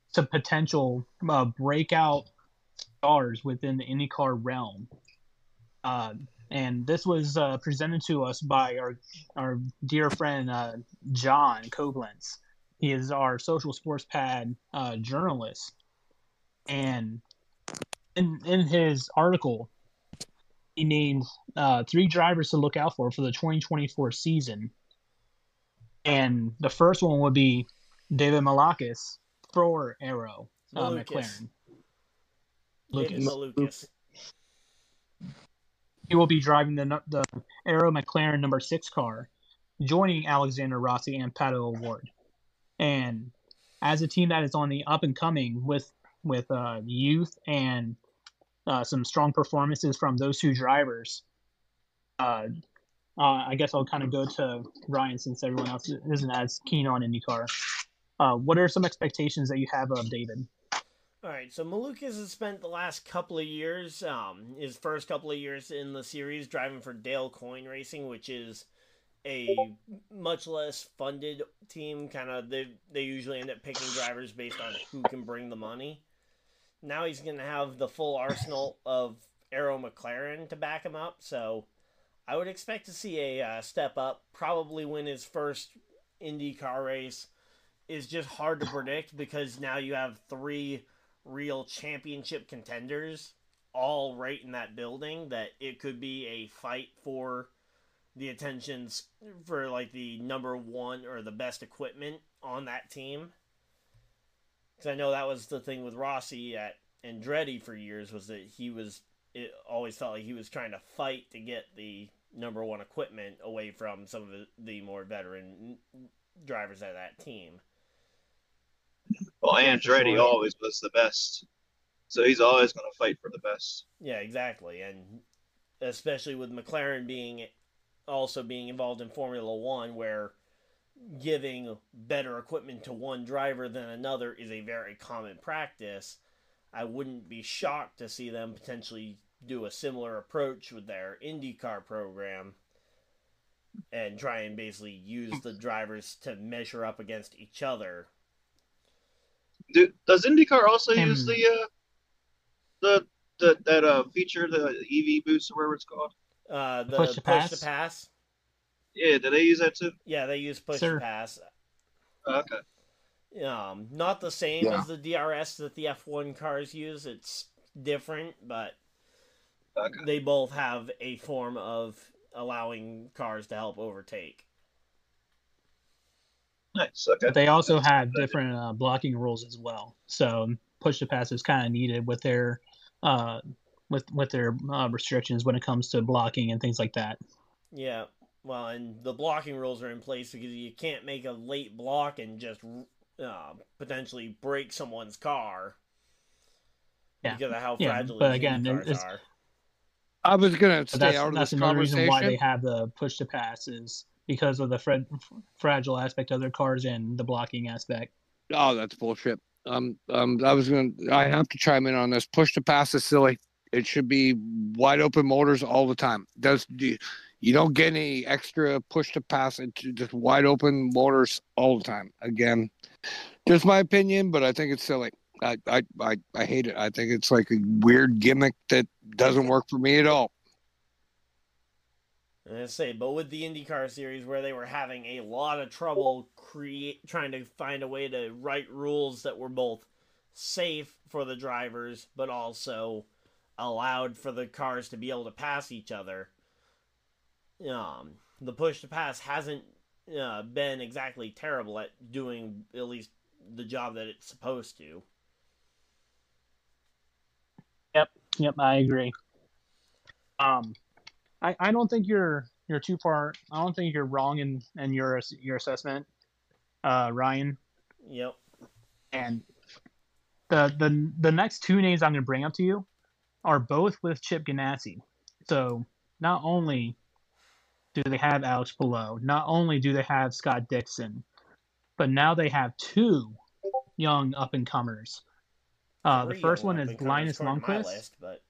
A: some potential uh, breakout stars within the IndyCar realm. Uh, and this was uh, presented to us by our our dear friend uh, John Koblenz. He is our social sports pad uh, journalist, and in in his article, he named uh, three drivers to look out for for the 2024 season. And the first one would be David Malukas for Arrow uh, McLaren.
C: Lucas. Lucas.
A: He will be driving the the Arrow McLaren number six car, joining Alexander Rossi and Pato O'Ward. And as a team that is on the up and coming with with uh, youth and uh, some strong performances from those two drivers, uh, uh I guess I'll kind of go to Ryan since everyone else isn't as keen on IndyCar. Uh, what are some expectations that you have of David?
C: All right, so Malukas has spent the last couple of years, um, his first couple of years in the series, driving for Dale Coyne Racing, which is a much less funded team. Kind of they they usually end up picking drivers based on who can bring the money. Now he's going to have the full arsenal of Arrow McLaren to back him up. So I would expect to see a uh, step up. Probably win his first Indy car race. Is just hard to predict because now you have three real championship contenders all right in that building. That it could be a fight for the attentions for like the number one or the best equipment on that team. Because I know that was the thing with Rossi at Andretti for years was that he was it always felt like he was trying to fight to get the number one equipment away from some of the, more veteran drivers of that team.
F: Well, Andretti always was the best, so he's always going to fight for the best.
C: Yeah, exactly, and especially with McLaren being also being involved in Formula One, where giving better equipment to one driver than another is a very common practice. I wouldn't be shocked to see them potentially do a similar approach with their IndyCar program and try and basically use the drivers to measure up against each other.
F: Do, does IndyCar also
A: Um,
F: use the uh, the the that uh feature, the EV boost or whatever it's called?
C: Uh, the
A: Push
C: push
A: to
C: to
A: pass?
C: pass.
F: Yeah, do they use that too?
C: Yeah, they use push
A: Sir.
C: to pass.
F: Oh, okay.
C: Um, not the same
B: Yeah.
C: as the DRS that the F1 cars use. It's different, but
F: Okay.
C: they both have a form of allowing cars to help overtake.
F: Nice. Okay.
A: But they also have different uh, blocking rules as well. So push to pass is kind of needed with their uh, with with their uh, restrictions when it comes to blocking and things like that.
C: Yeah, well, and the blocking rules are in place because you can't make a late block and just uh, potentially break someone's car.
A: Yeah.
C: Because of how
A: Yeah,
C: fragile
A: but again,
C: cars
A: it's-
C: are.
B: I was gonna
A: But
B: stay
A: that's
B: out of
A: that's
B: this
A: another
B: conversation.
A: reason why they have the push to pass is because of the fra- fragile aspect of their cars and the blocking aspect.
B: Oh, that's bullshit. Um, um, I was gonna. I have to chime in on this. Push to pass is silly. It should be wide open motors all the time. Does you, you don't get any extra push to pass. into just wide open motors all the time. Again, just my opinion, but I think it's silly. I, I, I, I hate it. I think it's like a weird gimmick that doesn't work for me at all.
C: I say, but with the IndyCar series, where they were having a lot of trouble create trying to find a way to write rules that were both safe for the drivers, but also allowed for the cars to be able to pass each other. Um, the push to pass hasn't uh, been exactly terrible at doing at least the job that it's supposed to.
A: Yep, I agree. Um, I, I don't think you're you're too far. I don't think you're wrong in in your your assessment, uh, Ryan.
C: Yep.
A: And the the the next two names I'm going to bring up to you are both with Chip Ganassi. So not only do they have Alex Palou, not only do they have Scott Dixon, but now they have two young up and comers. Uh, the first one is Linus
C: according to my
A: Lundqvist.
C: list, but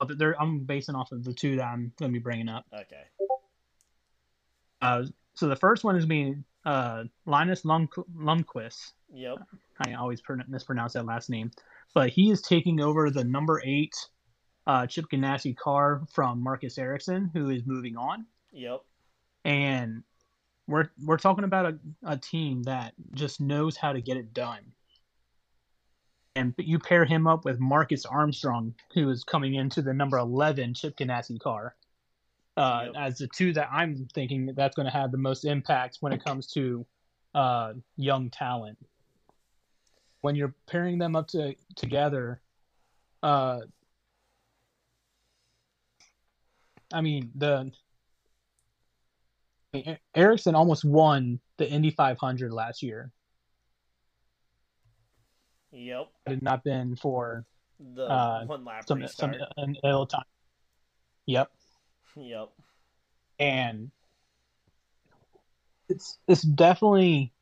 A: but they're, I'm basing off of the two that I'm going to be bringing up.
C: okay.
A: Uh, so the first one is being uh, Linus Lund- Lundqvist.
C: Yep.
A: I always pron- mispronounce that last name, but he is taking over the number eight uh, Chip Ganassi car from Marcus Ericsson, who is moving on.
C: Yep.
A: And we're we're talking about a, a team that just knows how to get it done. And you pair him up with Marcus Armstrong, who is coming into the number eleven Chip Ganassi car, uh,
C: Yep.
A: as the two that I'm thinking that that's going to have the most impact when it comes to uh, young talent. When you're pairing them up to together, uh, I mean the Ericsson almost won the Indy 500 last year.
C: Yep.
A: Had it not been for
C: The
A: Uh,
C: one lap
A: some some
C: restart.
A: an ill time. Yep,
C: Yep.
A: and it's it's definitely,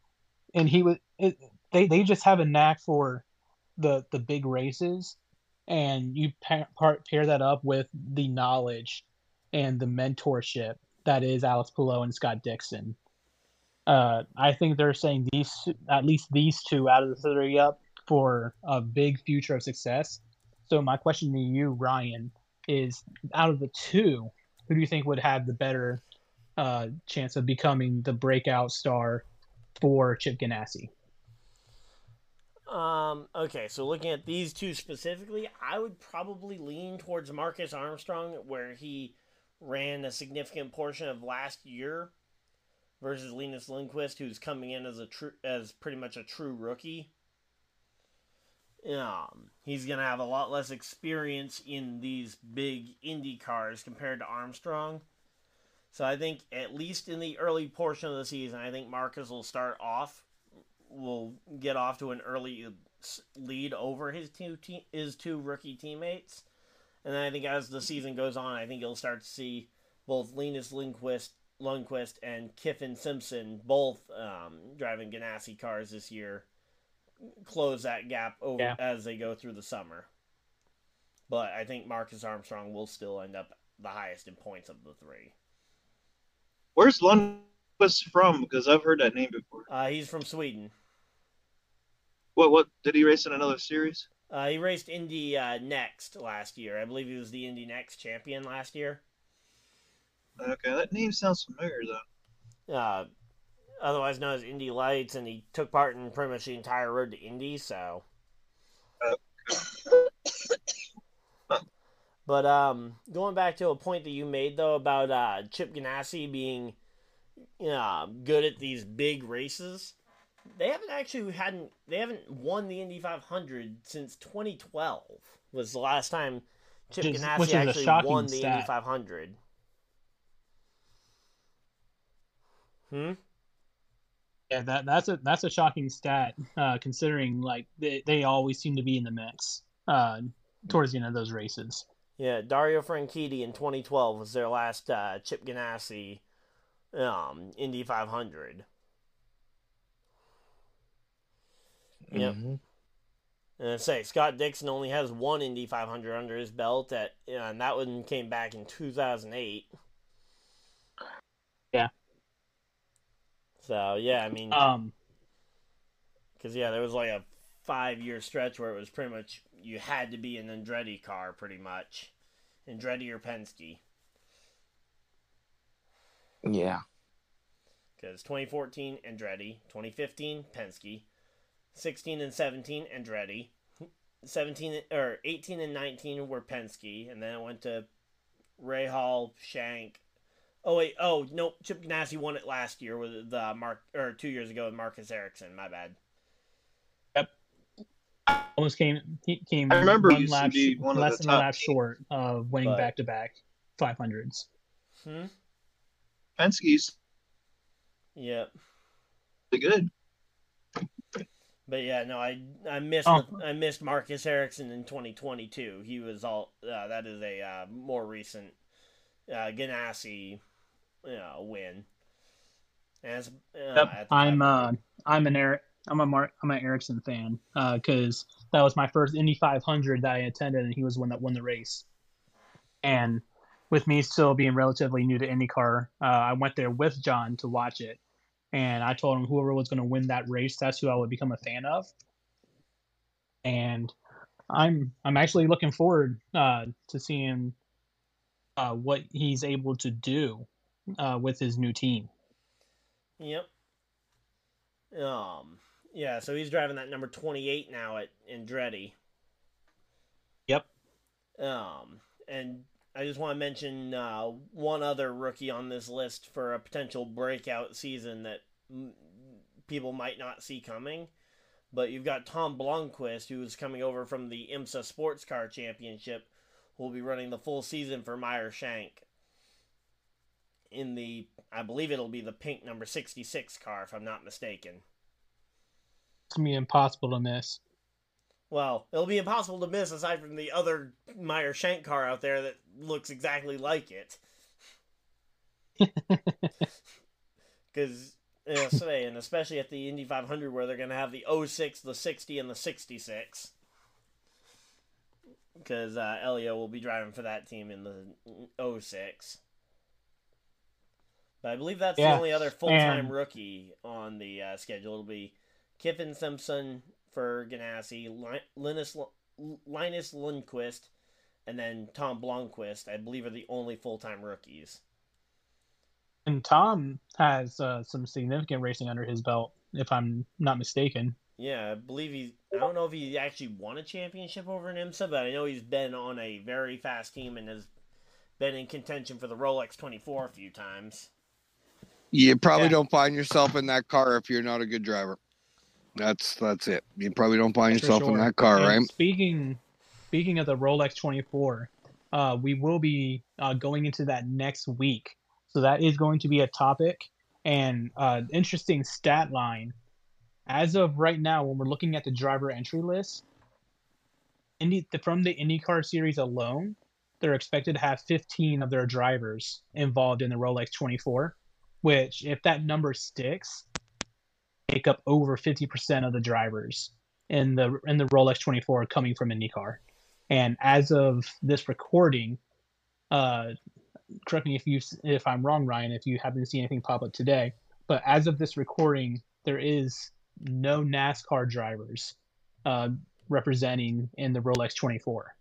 A: and he was it, they they just have a knack for the the big races, and you pair, pair that up with the knowledge and the mentorship that is Alex Palou and Scott Dixon. Uh, I think they're saying these at least these two out of the three up for a big future of success. So my question to you, Ryan, is out of the two, who do you think would have the better uh, chance of becoming the breakout star for Chip Ganassi?
C: Um, okay, so looking at these two specifically, I would probably lean towards Marcus Armstrong, where he ran a significant portion of last year, versus Linus Lindquist, who's coming in as a true, as pretty much a true rookie. Um, he's gonna have a lot less experience in these big Indy cars compared to Armstrong. So I think at least in the early portion of the season, I think Marcus will start off will get off to an early lead over his two te- his two rookie teammates, and then I think as the season goes on, I think you'll start to see both Linus Lindquist Lundqvist and Kyffin Simpson, both um, driving Ganassi cars this year, close that gap over
A: Yeah.
C: as they go through the summer. But I think Marcus Armstrong will still end up the highest in points of the three.
F: Where's Lundqvist from? Because I've heard that name before.
C: Uh, he's from Sweden.
F: What? What did he race in another series?
C: Uh, he raced Indy uh, Next last year. I believe he was the Indy NXT champion last year.
F: Okay, that name sounds familiar though.
C: Uh, otherwise known as Indy Lights, and he took part in pretty much the entire road to Indy. So, but um, going back to a point that you made though about uh, Chip Ganassi being uh, good at these big races, they haven't actually hadn't they haven't won the Indy 500 since 2012 was the last time Chip
A: Which
C: Ganassi
A: is
C: actually won the Indy 500. Hmm.
A: Yeah, that that's a that's a shocking stat, uh, considering like they, they always seem to be in the mix uh, towards the end of those races.
C: Yeah, Dario Franchitti in 2012 was their last uh, Chip Ganassi um, Indy 500. Yep.
D: Mhm.
C: And I say Scott Dixon only has one Indy 500 under his belt, at, and that one came back in 2008.
A: Yeah.
C: So yeah, I mean,
A: Um,
C: because yeah, there was like a five-year stretch where it was pretty much you had to be an Andretti car, pretty much, Andretti or Penske.
D: Yeah.
C: because 2014 Andretti, 2015 Penske, 16 and 17 Andretti, 17 or 18 and 19 were Penske, and then it went to Rahal, Shank. Oh wait, oh no, Chip Ganassi won it last year with the Mark or two years ago with Marcus Ericsson. My bad. Yep.
A: Almost came he came
F: I remember
A: one lap
F: be one
A: less than a lap short of winning back to back 500s.
C: Hmm.
F: Penske's
C: Yep.
F: pretty good.
C: But yeah, no, I I missed
A: Oh.
C: I missed Marcus Ericsson in 2022. He was all uh, that is a uh, more recent uh, Ganassi uh, win. And it's, uh,
A: Yep, I'm uh I'm an Eric I'm a Mark I'm an Ericsson fan because that was my first Indy 500 that I attended and he was the one that won the race. And with me still being relatively new to IndyCar, uh, I went there with John to watch it, and I told him whoever was going to win that race, that's who I would become a fan of. And I'm I'm actually looking forward uh, to seeing uh, what he's able to do uh, with his new team.
C: Yep. Um. Yeah. So he's driving that number twenty-eight now at Andretti.
A: Yep.
C: Um. And I just want to mention uh, one other rookie on this list for a potential breakout season that mm, people might not see coming. But you've got Tom Blomqvist, who's coming over from the IMSA Sports Car Championship, who will be running the full season for Meyer Shank in the I believe it'll be the pink number 66 car if I'm not mistaken.
A: It's gonna be impossible to miss.
C: Well, it'll be impossible to miss aside from the other Meyer Shank car out there that looks exactly like it. Cuz yeah, say, and especially at the Indy 500 where they're going to have the 06, the 60 and the 66. Cuz uh, Elio will be driving for that team in the 06. But I believe that's
A: Yeah,
C: the only other full-time
A: and-
C: rookie on the uh, schedule. It'll be Kyffin Simpson for Ganassi, Linus, Linus Lundqvist, and then Tom Blomqvist, I believe, are the only full-time rookies.
A: And Tom has uh, some significant racing under his belt, if I'm not mistaken.
C: Yeah, I believe he. I don't know if he actually won a championship over in IMSA, but I know he's been on a very fast team and has been in contention for the Rolex 24 a few times.
B: You probably
A: Yeah.
B: don't find yourself in that car if you're not a good driver. That's that's it. You probably don't find yourself in that car,
A: And
B: right?
A: Speaking speaking of the Rolex 24, uh, we will be uh, going into that next week, so that is going to be a topic and uh, interesting stat line. As of right now, when we're looking at the driver entry list, Indy from the IndyCar series alone, they're expected to have 15 of their drivers involved in the Rolex 24. Which if that number sticks, make up over 50% of the drivers in the in the Rolex 24 coming from IndyCar. And as of this recording, uh, correct me if you if I'm wrong, Ryan, if you haven't seen anything pop up today, but as of this recording, there is no NASCAR drivers uh, representing in the Rolex 24.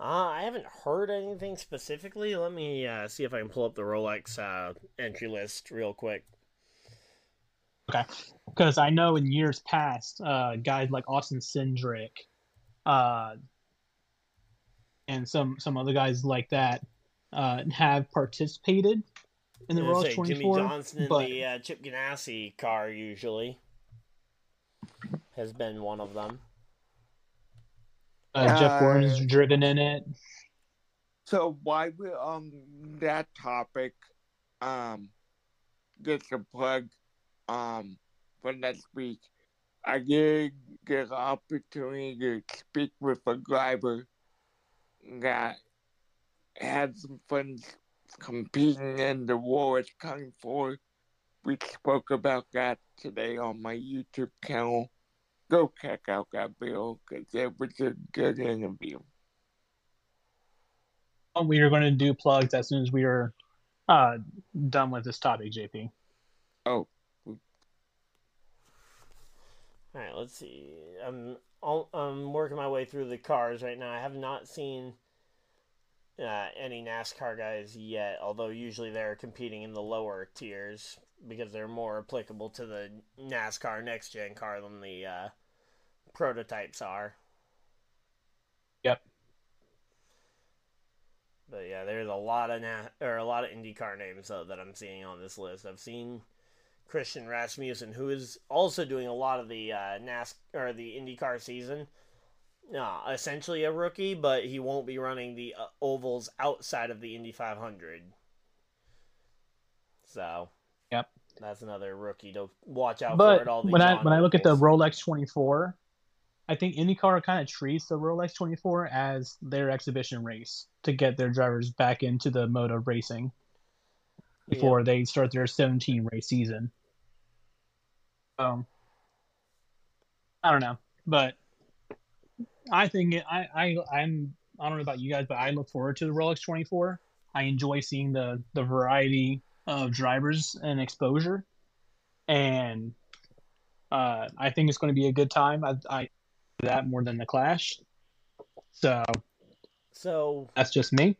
C: Uh, I haven't heard anything specifically. Let me uh, see if I can pull up the Rolex uh, entry list real quick.
A: Okay, because I know in years past, uh, guys like Austin Cindric, uh, and some some other guys like that uh, have participated in the Rolex 24.
C: Jimmie Johnson in
A: but
C: the uh, Chip Ganassi car usually has been one of them.
A: Uh, Jeff Gordon's driven in it.
E: So why we on that topic, um, just a plug, um, for next week. I did get an opportunity to speak with a driver that had some friends competing in the Rolex 24. We spoke about that today on my YouTube channel. Go check out that video because it was a good interview.
A: We are going to do plugs as soon as we are uh, done with this topic, JP.
E: Oh,
C: All right, let's see. I'm all, I'm working my way through the cars right now. I have not seen uh, any NASCAR guys yet, although usually they're competing in the lower tiers because they're more applicable to the NASCAR next gen car than the uh, prototypes are.
A: Yep.
C: But yeah, there's a lot of Na- or a lot of IndyCar names though that I'm seeing on this list. I've seen Christian Rasmussen, who is also doing a lot of the uh, NAS or the IndyCar season. Uh, essentially a rookie, but he won't be running the uh, ovals outside of the Indy 500. So. That's another rookie to watch out for
A: But
C: all the
A: when I when I look at the. Rolex 24, I think IndyCar kind of treats the Rolex 24 as their exhibition race to get their drivers back into the mode of racing before they start their 17 race season. Um, I don't know, but I think it, I I I'm I don't know about you guys, but I look forward to the Rolex 24. I enjoy seeing the the variety of drivers and exposure, and uh, I think it's going to be a good time. I, I that more than the Clash, so
C: So,
A: that's just me.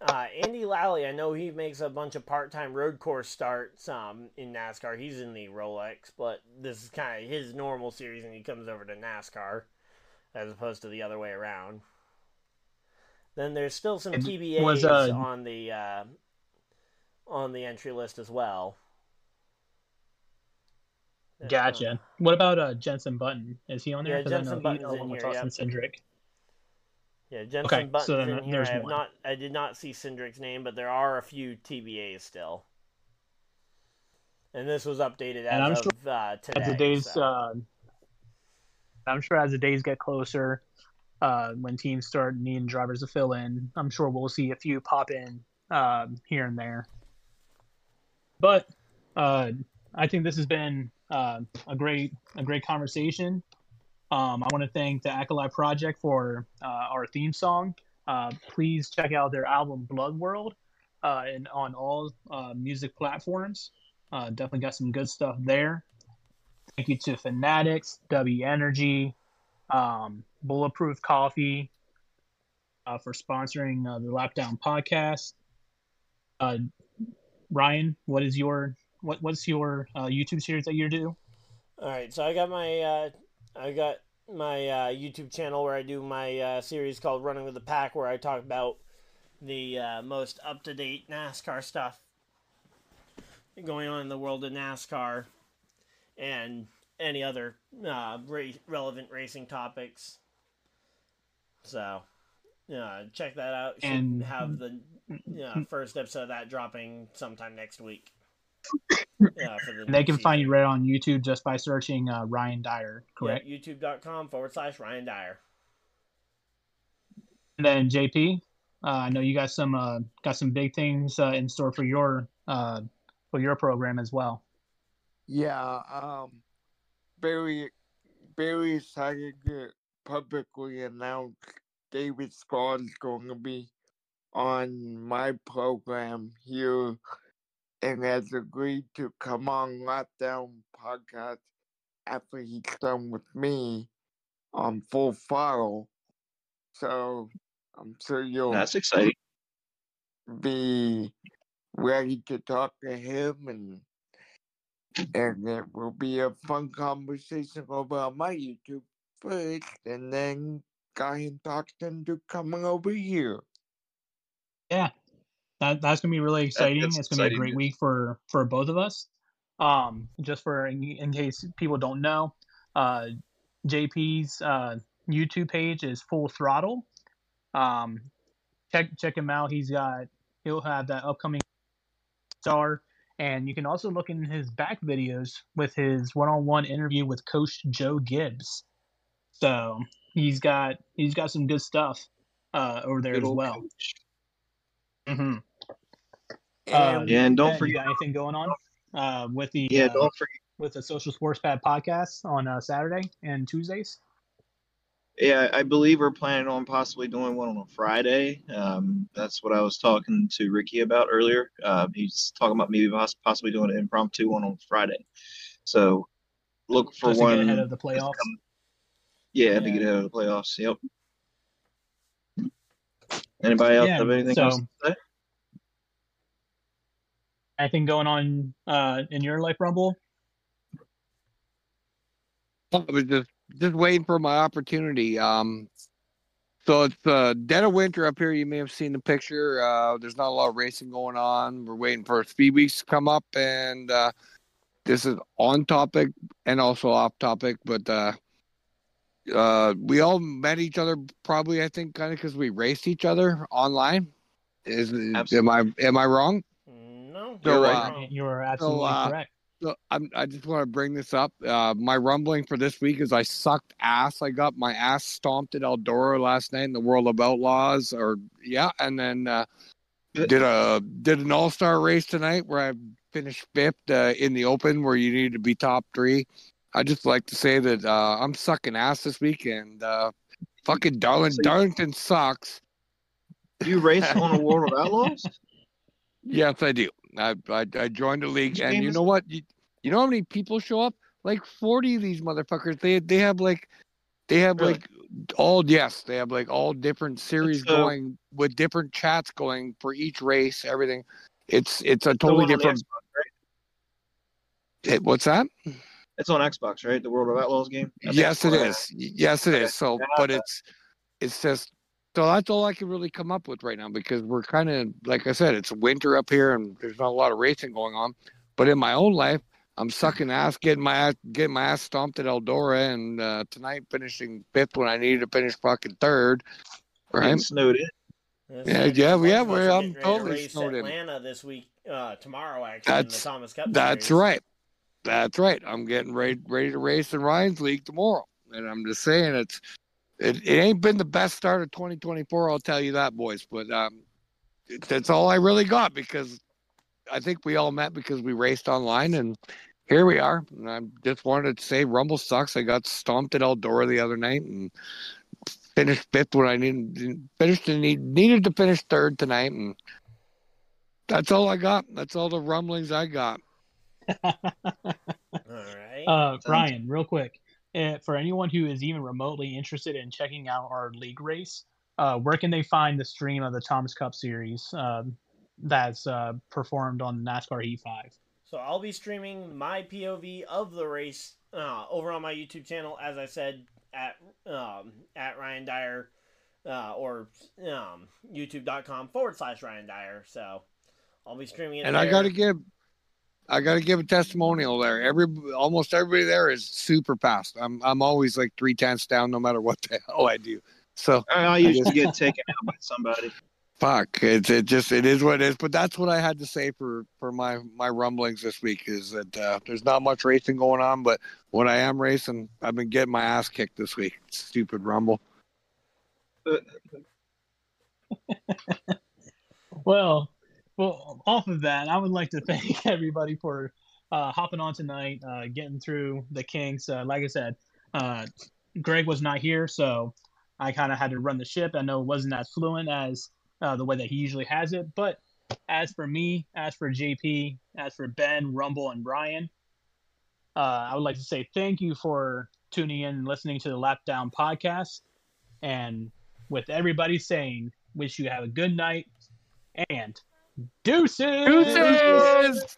C: Uh, Andy Lally, I know he makes a bunch of part-time road course starts um, in NASCAR. He's in the Rolex, but this is kind of his normal series, and he comes over to NASCAR as opposed to the other way around. Then there's still some TBAs
A: was, uh,
C: on the uh, on the entry list as well.
A: Gotcha. What about uh, Jenson Button? Is he on there?
C: Yeah,
A: Jenson he-
C: Button's in here,
A: Cindric.
C: Yeah, Jenson
A: Okay,
C: Button's
A: so then
C: in here.
A: there's
C: I not, I did not see Cindric's name, but there are a few TBAs still. And this was updated as
A: sure
C: of uh, today.
A: as the days
C: so.
A: uh, i'm sure as the days get closer uh, when teams start needing drivers to fill in i'm sure we'll see a few pop in um, here and there but uh, i think this has been uh, a great a great conversation. Um, i want to thank the Alkyli project for uh, our theme song. Uh, please check out their album blood world uh, and on all uh, music platforms. Definitely got some good stuff there. Thank you to Fanatics, W Energy, um, Bulletproof Coffee for sponsoring the Lap Down podcast. Ryan, what is your what what's your uh, YouTube series that you do?
C: All right, so I got my uh, I got my uh, YouTube channel where I do my uh, series called Running with the Pack, where I talk about the uh, most up to date NASCAR stuff going on in the world of NASCAR and any other uh, ra- relevant racing topics. So, uh, check that out. Should
A: And-
C: have the uh, first episode of that dropping sometime next week. Yeah, for the
A: And they
C: new
A: can find you right on YouTube just by searching uh, Ryan Dyer, correct?
C: Yeah, YouTube.com forward slash Ryan Dyer.
A: And then JP, uh, I know you got some uh, got some big things uh, in store for your uh, for your program as well.
E: Yeah, um, very, very excited to publicly announce David Scott is going to be on my program here and has agreed to come on Lap Down Podcast after he's done with me on Full Throttle. So I'm sure you'll
F: That's exciting.
E: be ready to talk to him and and it will be a fun conversation over on my YouTube first and then got him talked into coming over here.
A: Yeah, that that's gonna be really exciting.
F: that's
A: it's gonna be a great week for for both of us. Um, just for in, in case people don't know, uh, JP's uh, YouTube page is Full Throttle. Um, check check him out. He's got he'll have that upcoming star, and you can also look in his back videos with his one-on-one interview with Coach Joe Gibbs. So he's got he's got some good stuff uh, over there
F: Good
A: as well.
F: coach.
A: hmm
E: And
A: Uh,
F: Yeah, and don't
A: you
F: forget.
A: anything going on uh, with the
F: Yeah,
A: uh,
F: don't forget.
A: with the Social Sports Pad podcast on uh, Saturday and Tuesdays?
F: Yeah, I believe we're planning on possibly doing one on a Friday. Um, that's what I was talking to Ricky about earlier. Uh, he's talking about maybe possibly doing an impromptu one on Friday. So look for
A: Just
F: one.
A: ahead of the playoffs.
F: coming. Yeah, to get ahead of the playoffs. Yep. Anybody else
A: Yeah,
F: have anything
A: so-
F: else to say?
A: Anything going on uh, in your life, Rumble?
B: I was just just waiting for my opportunity. Um, so it's uh, dead of winter up here. You may have seen the picture. Uh, there's not a lot of racing going on. We're waiting for speed weeks to come up, and uh, this is on topic and also off topic. But uh, we all met each other probably, I think, kind of because we raced each other online. Is am I am I wrong?
C: No,
B: So,
C: you're
B: uh,
C: wrong.
A: You are absolutely
B: uh,
A: correct.
B: So I'm, I just want to bring this up. Uh, my rumbling for this week is I sucked ass. I got my ass stomped at Eldora last night in the World of Outlaws, or yeah, and then uh, did a did an All Star race tonight where I finished fifth uh, in the Open, where you need to be top three. I just like to say that uh, I'm sucking ass this weekend. uh, fucking Darling
F: So
B: Darlington sucks.
F: You race on a World of Outlaws?
B: Yes, I do. I I, I joined the league, and you know what? You, you know how many people show up? Like forty of these motherfuckers. They they have like they have
F: Really?
B: like all yes, they have like all different series
F: It's, uh,
B: going with different chats going for each race. Everything. It's it's a totally
F: one on the
B: different.
F: Xbox, right?
B: It, what's that?
F: It's on Xbox, right? The World of Outlaws game. I
B: Yes, it
F: it's
B: is. Yes, it
F: Okay.
B: is. So,
F: Yeah,
B: but it's it's just so that's all I can really come up with right now because we're kind of like I said, it's winter up here and there's not a lot of racing going on. But in my own life, I'm sucking ass, getting my ass, getting my ass stomped at Eldora, and uh, tonight finishing fifth when I needed to finish fucking third.
F: Getting
B: Right?
F: snowed in.
C: That's
B: Yeah,
C: like-
B: yeah, yeah,
C: of us
B: we're-
C: are
B: I'm
C: getting to
B: totally
C: race
B: snowed in.
C: Atlanta this week, uh, tomorrow actually in
B: That's-
C: the Thomas Cup.
B: That's
C: Series.
B: right. That's right. I'm getting ready ready to race in Ryan's league tomorrow, and I'm just saying it's it, it ain't been the best start of 2024. I'll tell you that, boys. But um, it, that's all I really got because I think we all met because we raced online, and here we are. And I just wanted to say Rumble sucks. I got stomped at Eldora the other night and finished fifth when I needed finished and need, needed to finish third tonight, and that's all I got. That's all the rumblings I got.
C: All right.
A: Uh, Ryan, real quick, uh, for anyone who is even remotely interested in checking out our league race, uh, where can they find the stream of the Thomas Cup Series um, that's uh, performed on NASCAR Heat Five?
C: So I'll be streaming my POV of the race uh, over on my YouTube channel, as I said at um, at Ryan Dyer uh, or um, YouTube.com forward slash Ryan Dyer. So I'll be streaming it.
B: and I got to give, I got to give a testimonial there. Every almost everybody there is super fast. I'm I'm always like three tenths down, no matter what the hell I do. So
F: I, I usually get taken out by somebody.
B: fuck, it's it just it is what it is. But that's what I had to say for for my my rumblings this week is that uh, there's not much racing going on, but when I am racing, I've been getting my ass kicked this week. Stupid rumble.
A: Well, Well, off of that, I would like to thank everybody for uh, hopping on tonight, uh, getting through the kinks. Uh, like I said, uh, Greg was not here, so I kind of had to run the ship. I know it wasn't as fluent as uh, the way that he usually has it, but as for me, as for JP, as for Ben, Rumble, and Brian, uh, I would like to say thank you for tuning in and listening to the Lap Down podcast. And with everybody saying, wish you have a good night and deuces.
B: Deuces!